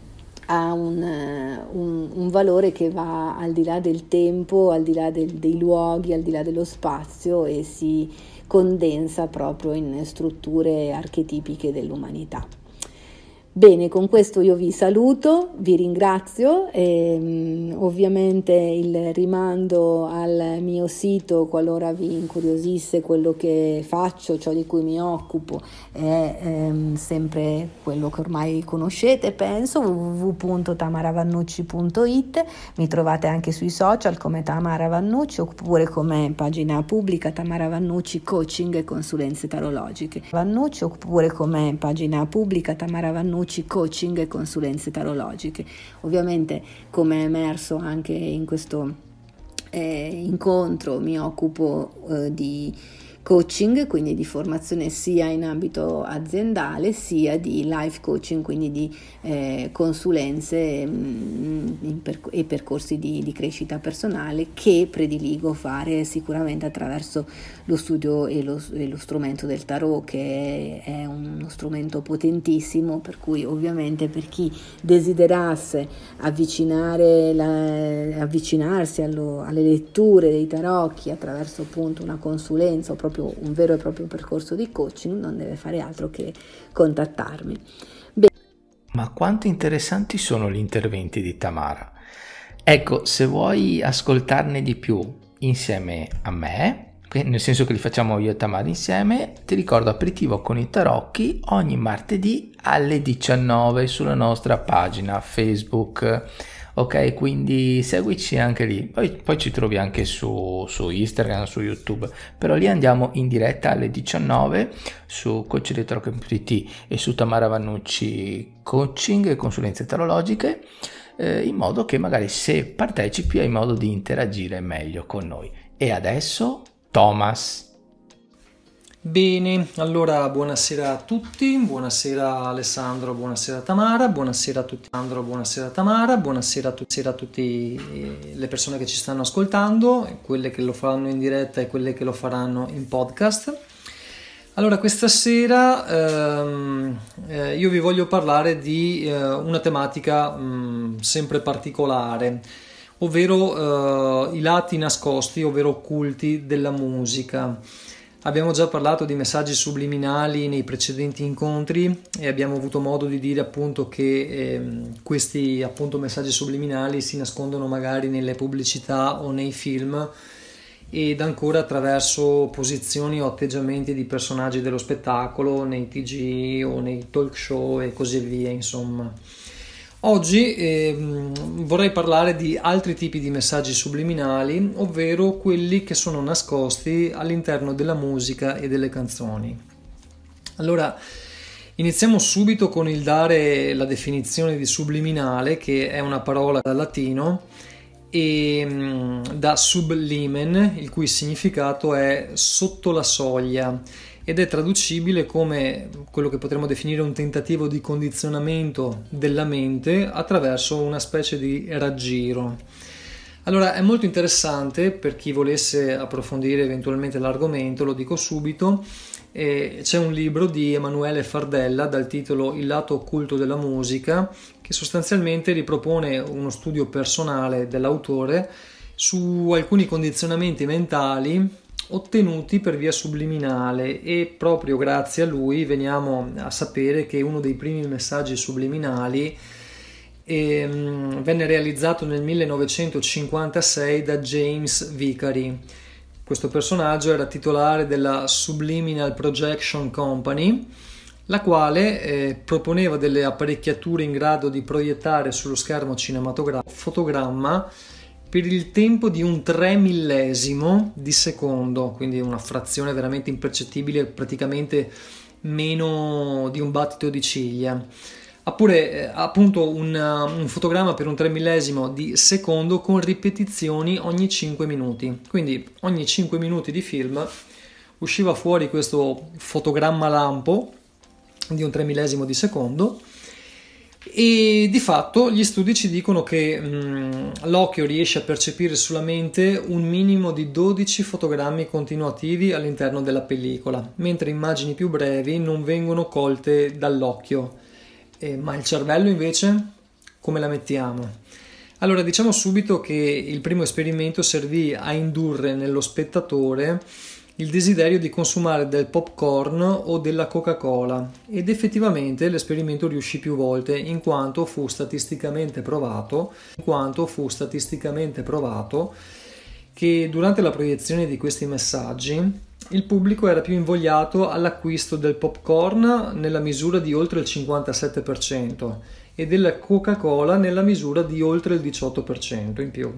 ha un, un, un, valore che va al di là del tempo, al di là del, dei luoghi, al di là dello spazio e si condensa proprio in strutture archetipiche dell'umanità. Bene, con questo io vi saluto, vi ringrazio e um, ovviamente il rimando al mio sito qualora vi incuriosisse quello che faccio, ciò di cui mi occupo, è um, sempre quello che ormai conoscete, penso, www.tamaravannucci.it, mi trovate anche sui social come Tamara Vannucci oppure come pagina pubblica Tamara Vannucci Coaching e Consulenze Tarologiche. Vannucci oppure come pagina pubblica Tamara Vannucci Nucci Coaching e Consulenze Tarologiche. Ovviamente, come è emerso anche in questo eh, incontro, mi occupo eh, di coaching, quindi di formazione sia in ambito aziendale sia di life coaching, quindi di eh, consulenze mh, mm, per- e percorsi di, di, crescita personale che prediligo fare sicuramente attraverso lo studio e lo, e lo strumento del tarot che è, è, uno strumento potentissimo per cui ovviamente per chi desiderasse la, avvicinarsi allo, alle letture dei tarocchi attraverso appunto una consulenza o proprio proprio un vero e proprio percorso di coaching, non deve fare altro che contattarmi. Beh. Ma quanto interessanti sono gli interventi di Tamara. Ecco, se vuoi ascoltarne di più insieme a me, nel senso che li facciamo io e Tamara insieme, ti ricordo aperitivo con i tarocchi ogni martedì alle 19 sulla nostra pagina Facebook ok? Quindi seguici anche lì. Poi, poi ci trovi anche su, su, Instagram, su YouTube, però lì andiamo in diretta alle 19 su coachretroc.it e su Tamara Vannucci Coaching e consulenze tarologiche, eh, in modo che magari se partecipi hai modo di interagire meglio con noi. E adesso Thomas. Bene, allora buonasera a tutti, buonasera Alessandro, buonasera Tamara, buonasera a tutti Alessandro, buonasera Tamara, buonasera a, tutti, a tutte le persone che ci stanno ascoltando, quelle che lo faranno in diretta e quelle che lo faranno in podcast. Allora, questa sera ehm, eh, io vi voglio parlare di eh, una tematica mh, mm, sempre particolare, ovvero eh, i lati nascosti, ovvero occulti della musica. Abbiamo già parlato di messaggi subliminali nei precedenti incontri e abbiamo avuto modo di dire appunto che eh, questi appunto messaggi subliminali si nascondono magari nelle pubblicità o nei film ed ancora attraverso posizioni o atteggiamenti di personaggi dello spettacolo nei TG o nei talk show e così via, insomma. Oggi eh, vorrei parlare di altri tipi di messaggi subliminali, ovvero quelli che sono nascosti all'interno della musica e delle canzoni. Allora, iniziamo subito con il dare la definizione di subliminale, che è una parola dal latino, e mm, da sublimen, il cui significato è sotto la soglia ed è traducibile come quello che potremmo definire un tentativo di condizionamento della mente attraverso una specie di raggiro. Allora è molto interessante per chi volesse approfondire eventualmente l'argomento, lo dico subito, eh, c'è un libro di Emanuele Fardella dal titolo Il lato occulto della musica che sostanzialmente ripropone uno studio personale dell'autore su alcuni condizionamenti mentali ottenuti per via subliminale e proprio grazie a lui veniamo a sapere che uno dei primi messaggi subliminali ehm, venne realizzato nel 1956 da James Vicary. Questo personaggio era titolare della Subliminal Projection Company, la quale eh, proponeva delle apparecchiature in grado di proiettare sullo schermo cinematografico fotogramma per il tempo di un 3 millesimo di secondo, quindi una frazione veramente impercettibile, praticamente meno di un battito di ciglia. Oppure eh, appunto un, un, fotogramma per un 3 millesimo di secondo con ripetizioni ogni 5 minuti. Quindi ogni 5 minuti di film usciva fuori questo fotogramma lampo di un 3 millesimo di secondo e di fatto gli studi ci dicono che mh, mm, l'occhio riesce a percepire solamente un minimo di 12 fotogrammi continuativi all'interno della pellicola, mentre immagini più brevi non vengono colte dall'occhio. Eh, ma il cervello invece come la mettiamo? Allora diciamo subito che il primo esperimento servì a indurre nello spettatore il desiderio di consumare del popcorn o della Coca-Cola ed effettivamente l'esperimento riuscì più volte in quanto fu statisticamente provato, fu statisticamente provato che durante la proiezione di questi messaggi il pubblico era più invogliato all'acquisto del popcorn nella misura di oltre il 57% e della Coca-Cola nella misura di oltre il 18% in più.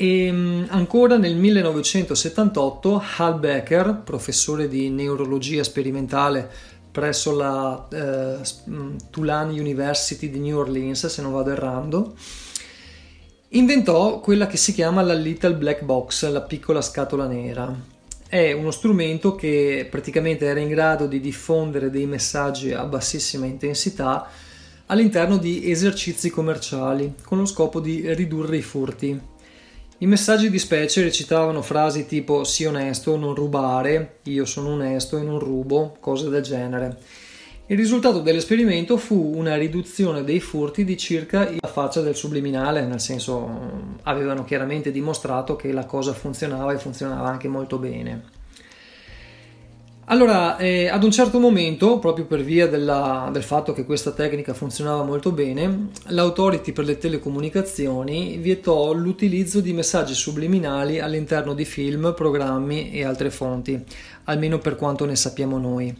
E ehm, ancora nel 1978 Hal Becker, professore di neurologia sperimentale presso la eh, mm, Tulane University di New Orleans, se non vado errando, inventò quella che si chiama la Little Black Box, la piccola scatola nera. È uno strumento che praticamente era in grado di diffondere dei messaggi a bassissima intensità all'interno di esercizi commerciali con lo scopo di ridurre i furti. I messaggi di specie recitavano frasi tipo sii onesto, non rubare, io sono onesto e non rubo, cose del genere. Il risultato dell'esperimento fu una riduzione dei furti di circa la faccia del subliminale, nel senso avevano chiaramente dimostrato che la cosa funzionava e funzionava anche molto bene. Allora, eh, ad un certo momento, proprio per via della, del fatto che questa tecnica funzionava molto bene, l'Authority per le telecomunicazioni vietò l'utilizzo di messaggi subliminali all'interno di film, programmi e altre fonti, almeno per quanto ne sappiamo noi.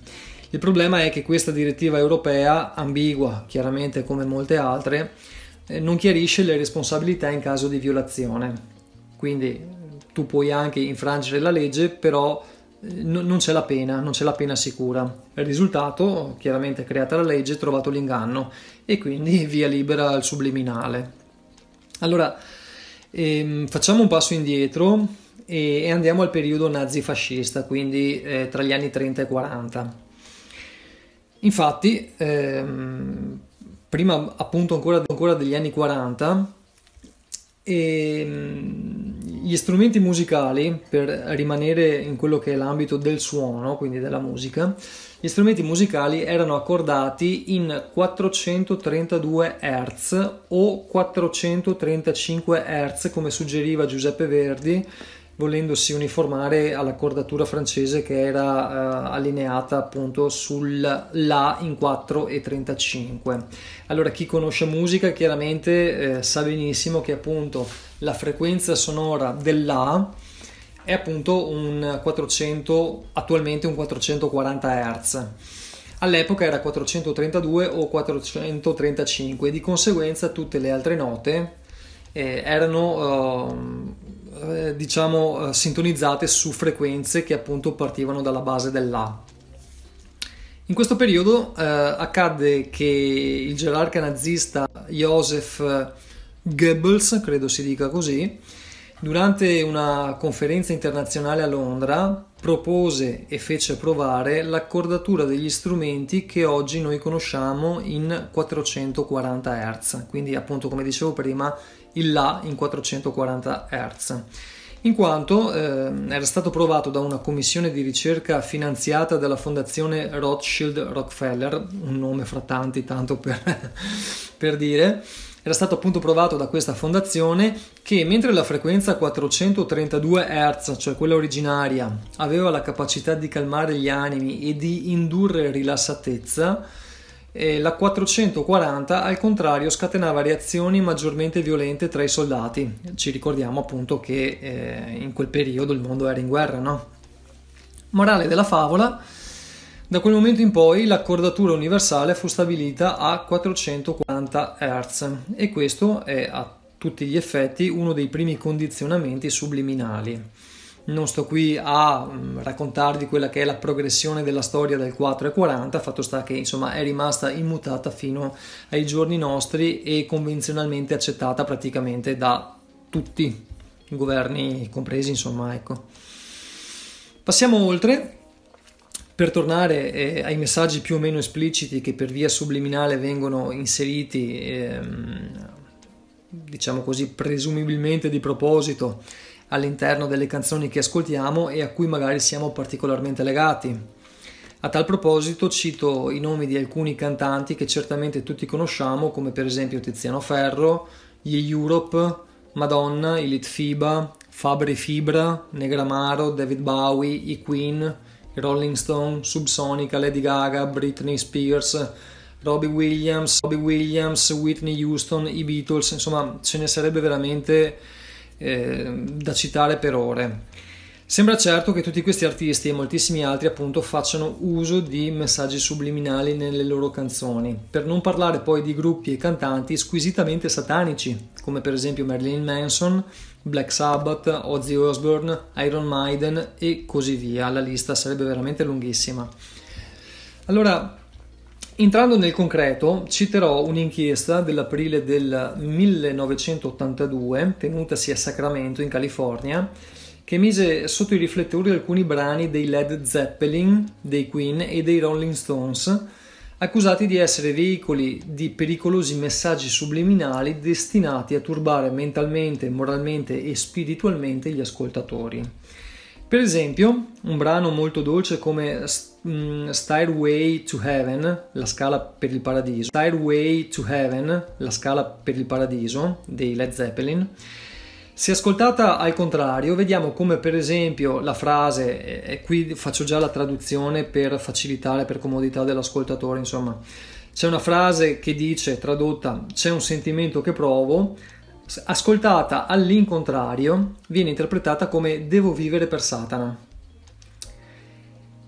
Il problema è che questa direttiva europea, ambigua chiaramente come molte altre, eh, non chiarisce le responsabilità in caso di violazione. Quindi tu puoi anche infrangere la legge, però non c'è la pena, non c'è la pena sicura. Il risultato, chiaramente creata la legge, trovato l'inganno e quindi [laughs] via libera al subliminale. Allora, ehm, facciamo un passo indietro e, e, andiamo al periodo nazifascista, quindi eh, tra gli anni 30 e 40. Infatti, ehm, prima appunto ancora, ancora degli anni 40, ehm, gli strumenti musicali, per rimanere in quello che è l'ambito del suono, quindi della musica, gli strumenti musicali erano accordati in 432 Hz o 435 Hz, come suggeriva Giuseppe Verdi volendosi uniformare all'accordatura francese che era uh, allineata appunto sul La in 4 e 35. Allora chi conosce musica chiaramente eh, sa benissimo che appunto la frequenza sonora dell'A è appunto un 400 attualmente un 440 Hz. All'epoca era 432 o 435 di conseguenza tutte le altre note eh, erano uh, eh, diciamo, eh, sintonizzate su frequenze che appunto partivano dalla base dell'A. In questo periodo eh, accadde che il gerarca nazista Joseph Goebbels, credo si dica così, durante una conferenza internazionale a Londra propose e fece provare l'accordatura degli strumenti che oggi noi conosciamo in 440 Hz, quindi appunto come dicevo prima il La in 440 Hz in quanto eh, era stato provato da una commissione di ricerca finanziata dalla fondazione Rothschild Rockefeller, un nome fra tanti, tanto per, [laughs] per dire, era stato appunto provato da questa fondazione che mentre la frequenza 432 Hz, cioè quella originaria, aveva la capacità di calmare gli animi e di indurre rilassatezza, eh, la 440 al contrario scatenava reazioni maggiormente violente tra i soldati. Ci ricordiamo appunto che eh, in quel periodo il mondo era in guerra, no? Morale della favola, da quel momento in poi l'accordatura universale fu stabilita a 440 Hz e questo è a tutti gli effetti uno dei primi condizionamenti subliminali. Non sto qui a mm, raccontarvi quella che è la progressione della storia del 4 e 40, fatto sta che insomma è rimasta immutata fino ai giorni nostri e convenzionalmente accettata praticamente da tutti i governi compresi, insomma, ecco. Passiamo oltre Per tornare eh, ai messaggi più o meno espliciti che per via subliminale vengono inseriti, ehm, diciamo così, presumibilmente di proposito all'interno delle canzoni che ascoltiamo e a cui magari siamo particolarmente legati. A tal proposito cito i nomi di alcuni cantanti che certamente tutti conosciamo, come per esempio Tiziano Ferro, Ye Europe, Madonna, Elite Fiba, Fabri Fibra, Negramaro, David Bowie, i Queen, Rolling Stone, Subsonica, Lady Gaga, Britney Spears, Robbie Williams, Robbie Williams, Whitney Houston, i Beatles, insomma ce ne sarebbe veramente eh, da citare per ore. Sembra certo che tutti questi artisti e moltissimi altri appunto facciano uso di messaggi subliminali nelle loro canzoni, per non parlare poi di gruppi e cantanti squisitamente satanici, come per esempio Marilyn Manson, Black Sabbath, Ozzy Osbourne, Iron Maiden e così via. La lista sarebbe veramente lunghissima. Allora, entrando nel concreto, citerò un'inchiesta dell'aprile del 1982 tenutasi a Sacramento in California che mise sotto i riflettori alcuni brani dei Led Zeppelin, dei Queen e dei Rolling Stones, accusati di essere veicoli di pericolosi messaggi subliminali destinati a turbare mentalmente, moralmente e spiritualmente gli ascoltatori. Per esempio, un brano molto dolce come mm, Stairway to Heaven, la scala per il paradiso, Stairway to Heaven, la scala per il paradiso dei Led Zeppelin, se ascoltata al contrario, vediamo come per esempio la frase, e qui faccio già la traduzione per facilitare, per comodità dell'ascoltatore, insomma, c'è una frase che dice, tradotta, c'è un sentimento che provo, ascoltata all'incontrario viene interpretata come devo vivere per Satana.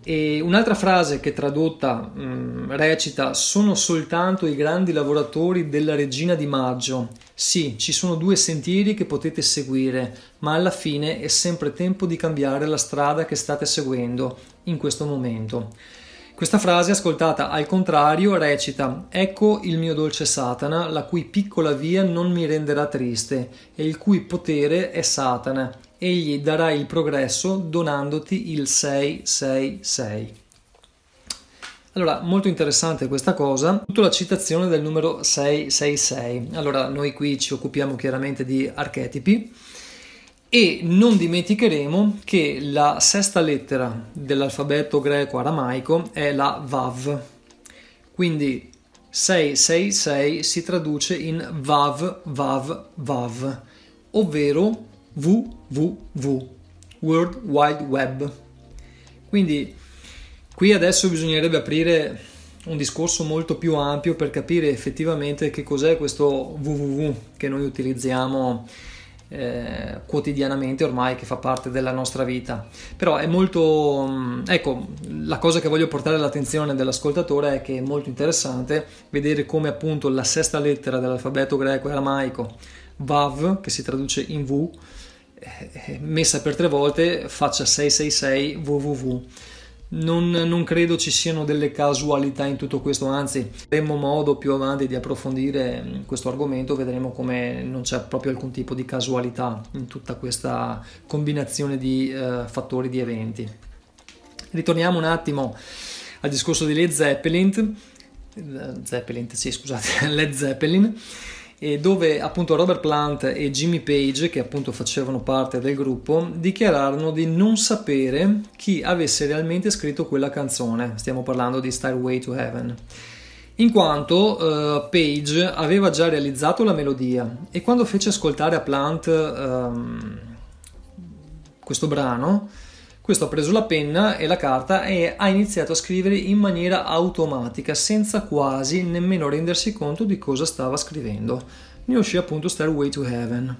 E un'altra frase che tradotta mh, mm, recita: Sono soltanto i grandi lavoratori della regina di maggio. Sì, ci sono due sentieri che potete seguire, ma alla fine è sempre tempo di cambiare la strada che state seguendo in questo momento. Questa frase ascoltata al contrario recita Ecco il mio dolce Satana, la cui piccola via non mi renderà triste e il cui potere è Satana egli darà il progresso donandoti il 666. Allora, molto interessante questa cosa, tutta la citazione del numero 666. Allora, noi qui ci occupiamo chiaramente di archetipi e non dimenticheremo che la sesta lettera dell'alfabeto greco-aramaico è la Vav. Quindi 666 si traduce in Vav, Vav, Vav, ovvero www, World Wide Web. Quindi qui adesso bisognerebbe aprire un discorso molto più ampio per capire effettivamente che cos'è questo www che noi utilizziamo eh, quotidianamente ormai che fa parte della nostra vita però è molto mm, ecco la cosa che voglio portare all'attenzione dell'ascoltatore è che è molto interessante vedere come appunto la sesta lettera dell'alfabeto greco e aramaico Vav che si traduce in V messa per tre volte faccia 666 www. Non, non, credo ci siano delle casualità in tutto questo, anzi avremo modo più avanti di approfondire mm, questo argomento, vedremo come non c'è proprio alcun tipo di casualità in tutta questa combinazione di uh, fattori, di eventi. Ritorniamo un attimo al discorso di Led Zeppelin, Zeppelin, sì scusate, [laughs] Led Zeppelin dove appunto Robert Plant e Jimmy Page, che appunto facevano parte del gruppo, dichiararono di non sapere chi avesse realmente scritto quella canzone. Stiamo parlando di Stairway to Heaven. In quanto uh, Page aveva già realizzato la melodia e quando fece ascoltare a Plant um, questo brano, questo ha preso la penna e la carta e ha iniziato a scrivere in maniera automatica, senza quasi nemmeno rendersi conto di cosa stava scrivendo. Ne uscì appunto Stairway to Heaven.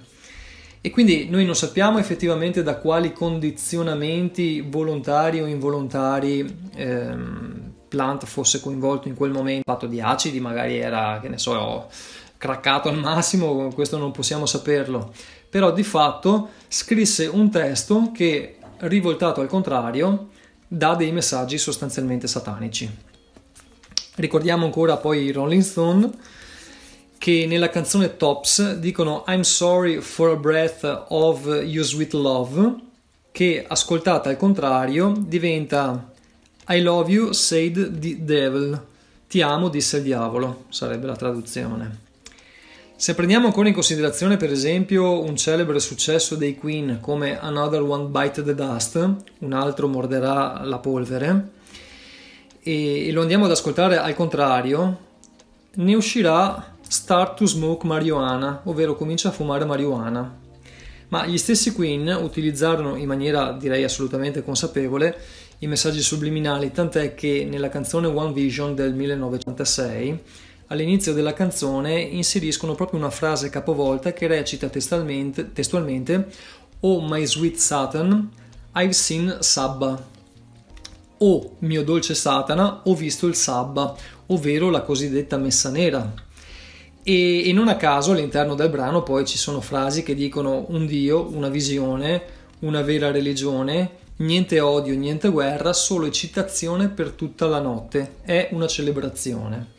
E quindi noi non sappiamo effettivamente da quali condizionamenti volontari o involontari ehm, Plant fosse coinvolto in quel momento. Fatto di acidi magari era, che ne so, craccato al massimo, questo non possiamo saperlo. Però di fatto scrisse un testo che rivoltato al contrario, dà dei messaggi sostanzialmente satanici. Ricordiamo ancora poi i Rolling Stone che nella canzone Tops dicono I'm sorry for a breath of your sweet love, che ascoltata al contrario diventa I love you, said the devil. Ti amo, disse il diavolo, sarebbe la traduzione. Se prendiamo ancora in considerazione, per esempio, un celebre successo dei Queen come Another One Bite the Dust, un altro morderà la polvere, e lo andiamo ad ascoltare al contrario, ne uscirà Start to Smoke Marijuana, ovvero comincia a fumare marijuana. Ma gli stessi Queen utilizzarono in maniera direi assolutamente consapevole i messaggi subliminali, tant'è che nella canzone One Vision del 1986 all'inizio della canzone inseriscono proprio una frase capovolta che recita testualmente, testualmente Oh my sweet Satan, I've seen Sabba. Oh mio dolce Satana, ho visto il Sabba, ovvero la cosiddetta messa nera. E, e non a caso all'interno del brano poi ci sono frasi che dicono un Dio, una visione, una vera religione, niente odio, niente guerra, solo eccitazione per tutta la notte. È una celebrazione.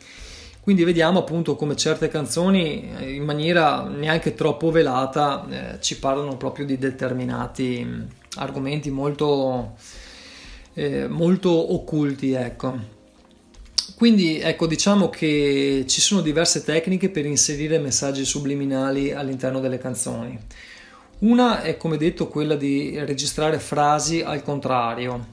Quindi vediamo appunto come certe canzoni eh, in maniera neanche troppo velata eh, ci parlano proprio di determinati mm, argomenti molto, eh, molto occulti, ecco. Quindi ecco, diciamo che ci sono diverse tecniche per inserire messaggi subliminali all'interno delle canzoni. Una è come detto quella di registrare frasi al contrario,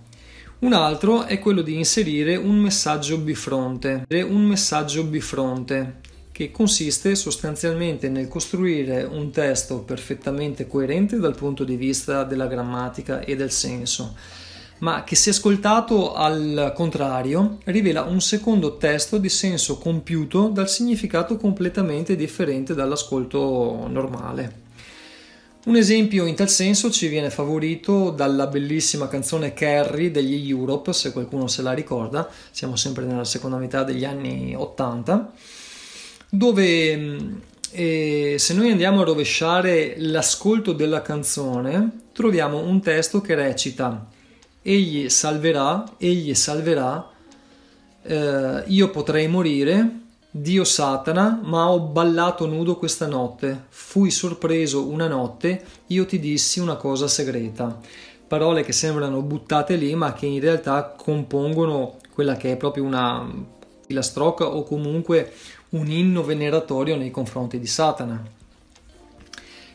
un altro è quello di inserire un messaggio bifronte, un messaggio bifronte che consiste sostanzialmente nel costruire un testo perfettamente coerente dal punto di vista della grammatica e del senso, ma che se ascoltato al contrario rivela un secondo testo di senso compiuto dal significato completamente differente dall'ascolto normale. Un esempio in tal senso ci viene favorito dalla bellissima canzone Carrie degli Europe, se qualcuno se la ricorda, siamo sempre nella seconda metà degli anni 80, dove eh, se noi andiamo a rovesciare l'ascolto della canzone, troviamo un testo che recita Egli salverà, egli salverà, eh, io potrei morire, Dio Satana, ma ho ballato nudo questa notte. Fui sorpreso una notte, io ti dissi una cosa segreta. Parole che sembrano buttate lì, ma che in realtà compongono quella che è proprio una filastrocca o comunque un inno veneratorio nei confronti di Satana.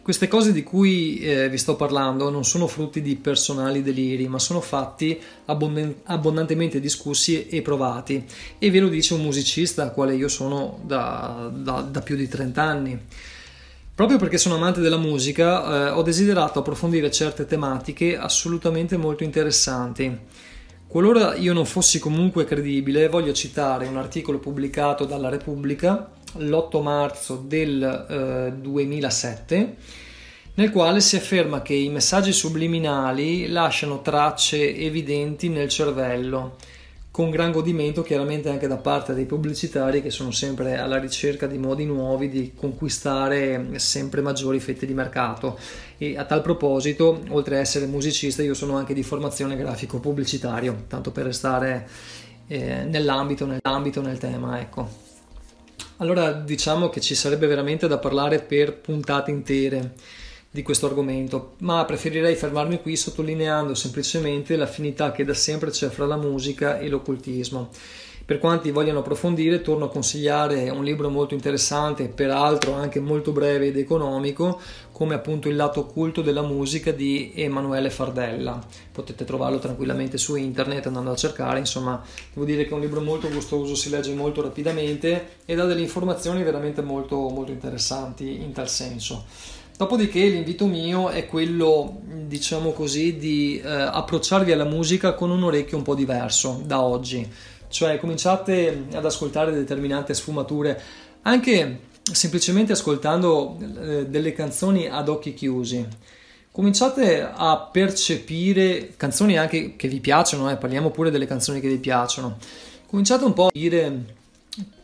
Queste cose di cui eh, vi sto parlando non sono frutti di personali deliri, ma sono fatti abbond- abbondantemente discussi e provati. E ve lo dice un musicista, quale io sono da, da, da più di 30 anni. Proprio perché sono amante della musica, eh, ho desiderato approfondire certe tematiche assolutamente molto interessanti. Qualora io non fossi comunque credibile, voglio citare un articolo pubblicato dalla Repubblica l'8 marzo del eh, 2007 nel quale si afferma che i messaggi subliminali lasciano tracce evidenti nel cervello con gran godimento chiaramente anche da parte dei pubblicitari che sono sempre alla ricerca di modi nuovi di conquistare sempre maggiori fette di mercato. E a tal proposito oltre a essere musicista io sono anche di formazione grafico pubblicitario tanto per restare eh, nell'ambito, nell'ambito nel tema ecco allora diciamo che ci sarebbe veramente da parlare per puntate intere di questo argomento, ma preferirei fermarmi qui sottolineando semplicemente l'affinità che da sempre c'è fra la musica e l'occultismo. Per quanti vogliano approfondire, torno a consigliare un libro molto interessante, peraltro anche molto breve ed economico, come appunto Il lato occulto della musica di Emanuele Fardella. Potete trovarlo tranquillamente su internet andando a cercare, insomma, devo dire che è un libro molto gustoso, si legge molto rapidamente e dà delle informazioni veramente molto, molto interessanti in tal senso. Dopodiché l'invito mio è quello, diciamo così, di eh, approcciarvi alla musica con un orecchio un po' diverso da oggi cioè cominciate ad ascoltare determinate sfumature anche semplicemente ascoltando eh, delle canzoni ad occhi chiusi. Cominciate a percepire canzoni anche che vi piacciono, eh, parliamo pure delle canzoni che vi piacciono. Cominciate un po' a dire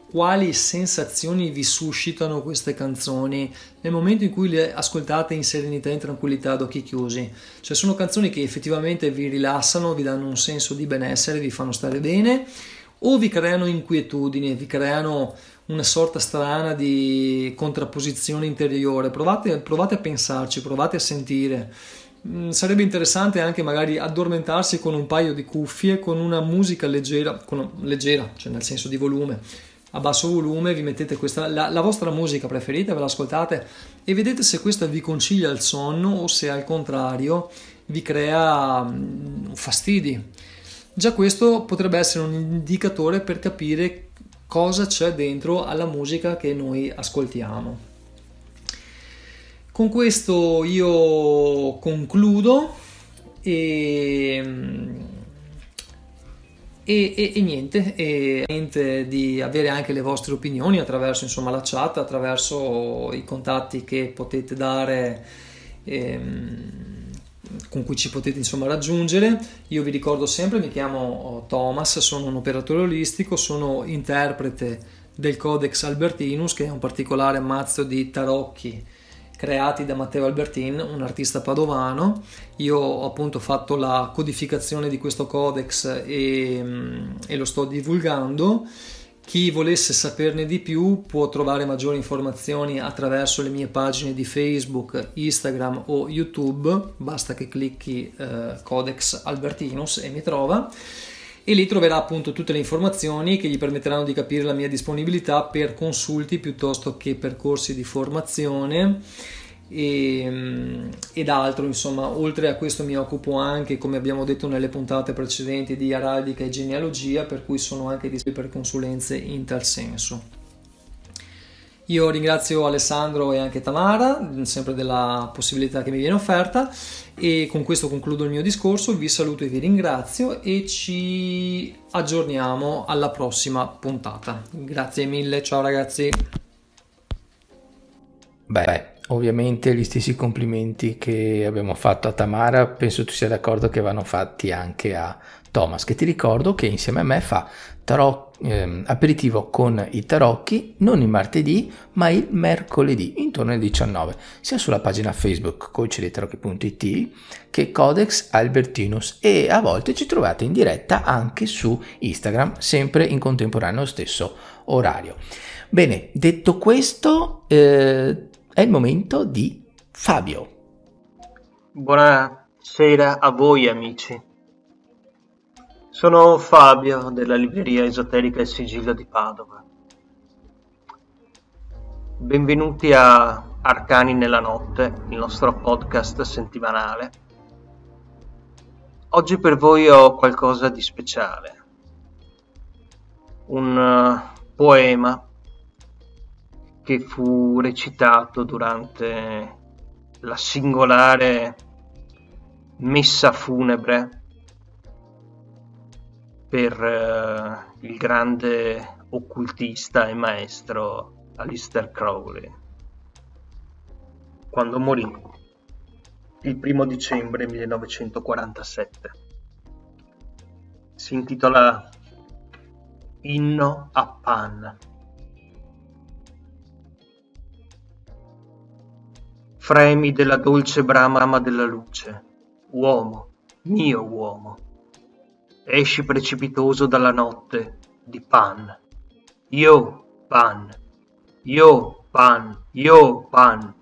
quali sensazioni vi suscitano queste canzoni nel momento in cui le ascoltate in serenità e in tranquillità ad occhi chiusi. Cioè sono canzoni che effettivamente vi rilassano, vi danno un senso di benessere, vi fanno stare bene o vi creano inquietudini, vi creano una sorta strana di contrapposizione interiore. Provate, provate a pensarci, provate a sentire mh, sarebbe interessante anche magari addormentarsi con un paio di cuffie, con una musica leggera, con, leggera, cioè nel senso di volume, a basso volume, vi mettete questa, la, la, vostra musica preferita, ve l'ascoltate e vedete se questa vi concilia il sonno o se al contrario vi crea mh, fastidi. Già questo potrebbe essere un indicatore per capire cosa c'è dentro alla musica che noi ascoltiamo. Con questo io concludo e, e, e, e niente, e di avere anche le vostre opinioni attraverso insomma, la chat, attraverso i contatti che potete dare. Ehm, con cui ci potete insomma raggiungere. Io vi ricordo sempre, mi chiamo oh, Thomas, sono un operatore olistico, sono interprete del Codex Albertinus, che è un particolare mazzo di tarocchi creati da Matteo Albertin, un artista padovano. Io ho appunto fatto la codificazione di questo codex e, e lo sto divulgando chi volesse saperne di più può trovare maggiori informazioni attraverso le mie pagine di Facebook, Instagram o YouTube, basta che clicchi eh, Codex Albertinus e mi trova. E lì troverà appunto tutte le informazioni che gli permetteranno di capire la mia disponibilità per consulti piuttosto che percorsi di formazione e, mm, ed altro insomma oltre a questo mi occupo anche come abbiamo detto nelle puntate precedenti di araldica e genealogia per cui sono anche disponibile per consulenze in tal senso. Io ringrazio Alessandro e anche Tamara sempre della possibilità che mi viene offerta e con questo concludo il mio discorso vi saluto e vi ringrazio e ci aggiorniamo alla prossima puntata. Grazie mille ciao ragazzi. Beh, ovviamente gli stessi complimenti che abbiamo fatto a Tamara, penso tu sia d'accordo che vanno fatti anche a Thomas, che ti ricordo che insieme a me fa tarò, eh, aperitivo con i tarocchi non il martedì ma il mercoledì intorno alle 19 sia sulla pagina Facebook coachdeitarocchi.it che Codex Albertinus e a volte ci trovate in diretta anche su Instagram sempre in contemporaneo stesso orario. Bene detto questo eh, è il momento di Fabio. Buonasera a voi amici. Sono Fabio della libreria esoterica Il Sigillo di Padova. Benvenuti a Arcani nella notte, il nostro podcast settimanale. Oggi per voi ho qualcosa di speciale. Un uh, poema che fu recitato durante la singolare messa funebre per uh, il grande occultista e maestro Alistair Crowley quando morì il primo dicembre 1947 si intitola Inno a Pan fremi della dolce brama della luce. Uomo, mio uomo, esci precipitoso dalla notte di Pan. Io, Pan, io, Pan, io, Pan.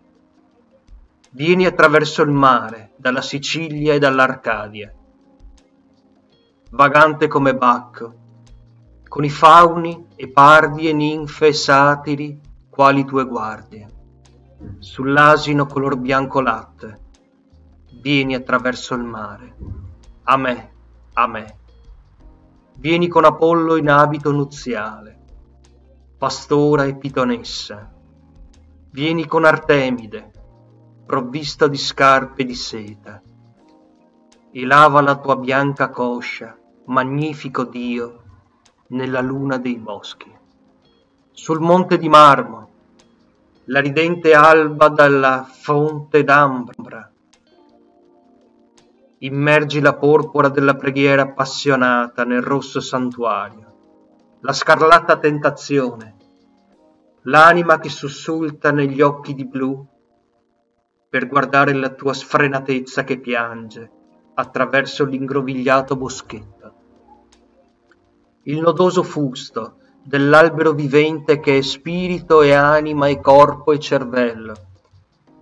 Vieni attraverso il mare, dalla Sicilia e dall'Arcadia. Vagante come Bacco, con i fauni e pardi e ninfe e satiri, quali tue guardie sull'asino color bianco latte, vieni attraverso il mare, a me, a me. Vieni con Apollo in abito nuziale, pastora e pitonessa. Vieni con Artemide, provvista di scarpe di seta, e lava la tua bianca coscia, magnifico Dio, nella luna dei boschi. Sul monte di marmo, la ridente alba dalla fonte d'ambra. Immergi la porpora della preghiera appassionata nel rosso santuario, la scarlatta tentazione, l'anima che sussulta negli occhi di blu per guardare la tua sfrenatezza che piange attraverso l'ingrovigliato boschetto. Il nodoso fusto, dell'albero vivente che è spirito e anima e corpo e cervello.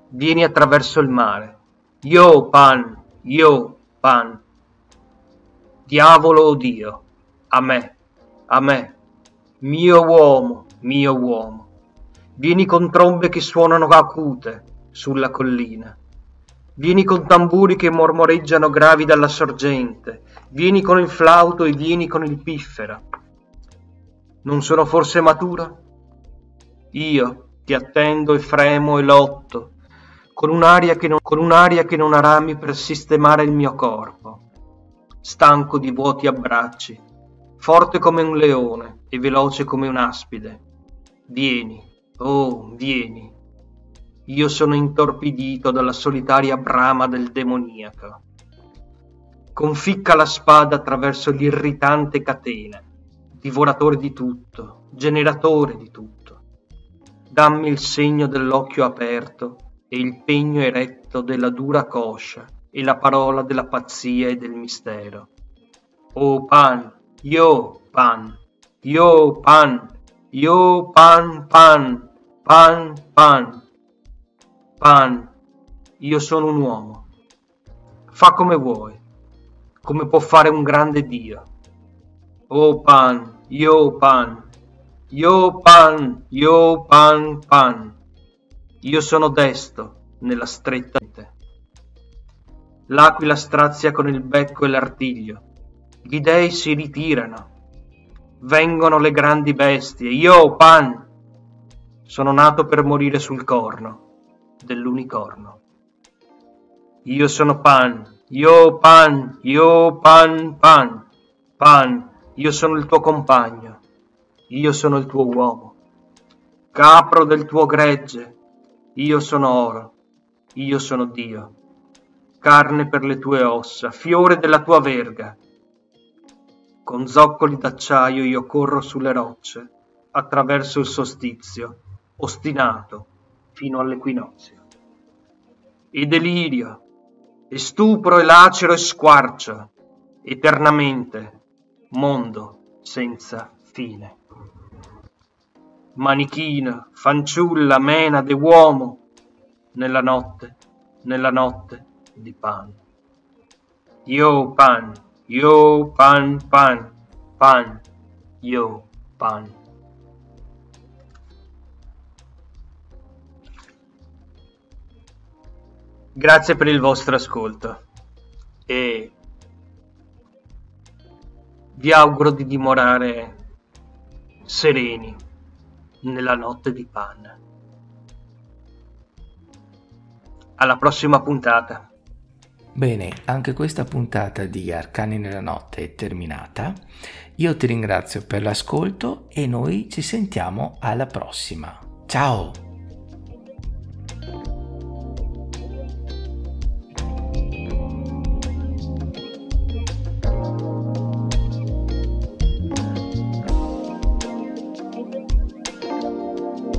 Vieni attraverso il mare, Io pan, io pan. Diavolo o Dio, a me, a me, mio uomo, mio uomo. Vieni con trombe che suonano acute sulla collina. Vieni con tamburi che mormoreggiano gravi dalla sorgente. Vieni con il flauto e vieni con il piffera. Non sono forse maturo? Io ti attendo e fremo e lotto, con un'aria che non, con un'aria che non ha rami per sistemare il mio corpo, stanco di vuoti abbracci, forte come un leone e veloce come un'aspide. Vieni, oh, vieni. Io sono intorpidito dalla solitaria brama del demoniaco. Conficca la spada attraverso l'irritante catena divoratore di tutto, generatore di tutto. Dammi il segno dell'occhio aperto e il pegno eretto della dura coscia e la parola della pazzia e del mistero. Oh pan, io pan, io pan, io pan pan, pan pan, pan, io sono un uomo. Fa come vuoi, come può fare un grande Dio Oh pan, yo pan, yo pan, yo pan pan. Io sono desto nella stretta. L'aquila strazia con il becco e l'artiglio. Gli dei si ritirano. Vengono le grandi bestie. Io pan. Sono nato per morire sul corno dell'unicorno. Io sono pan. Io pan, io pan pan. Pan io sono il tuo compagno, io sono il tuo uomo, capro del tuo gregge, io sono oro, io sono Dio, carne per le tue ossa, fiore della tua verga. Con zoccoli d'acciaio io corro sulle rocce, attraverso il solstizio, ostinato fino all'equinozio. E delirio, e stupro, e lacero, e squarcio, eternamente mondo senza fine. Manichina, fanciulla, menade, uomo, nella notte, nella notte di pan. Yo pan, yo pan pan, pan, yo pan. Grazie per il vostro ascolto e vi auguro di dimorare sereni nella notte di Pan. Alla prossima puntata. Bene, anche questa puntata di Arcani nella notte è terminata. Io ti ringrazio per l'ascolto e noi ci sentiamo alla prossima. Ciao!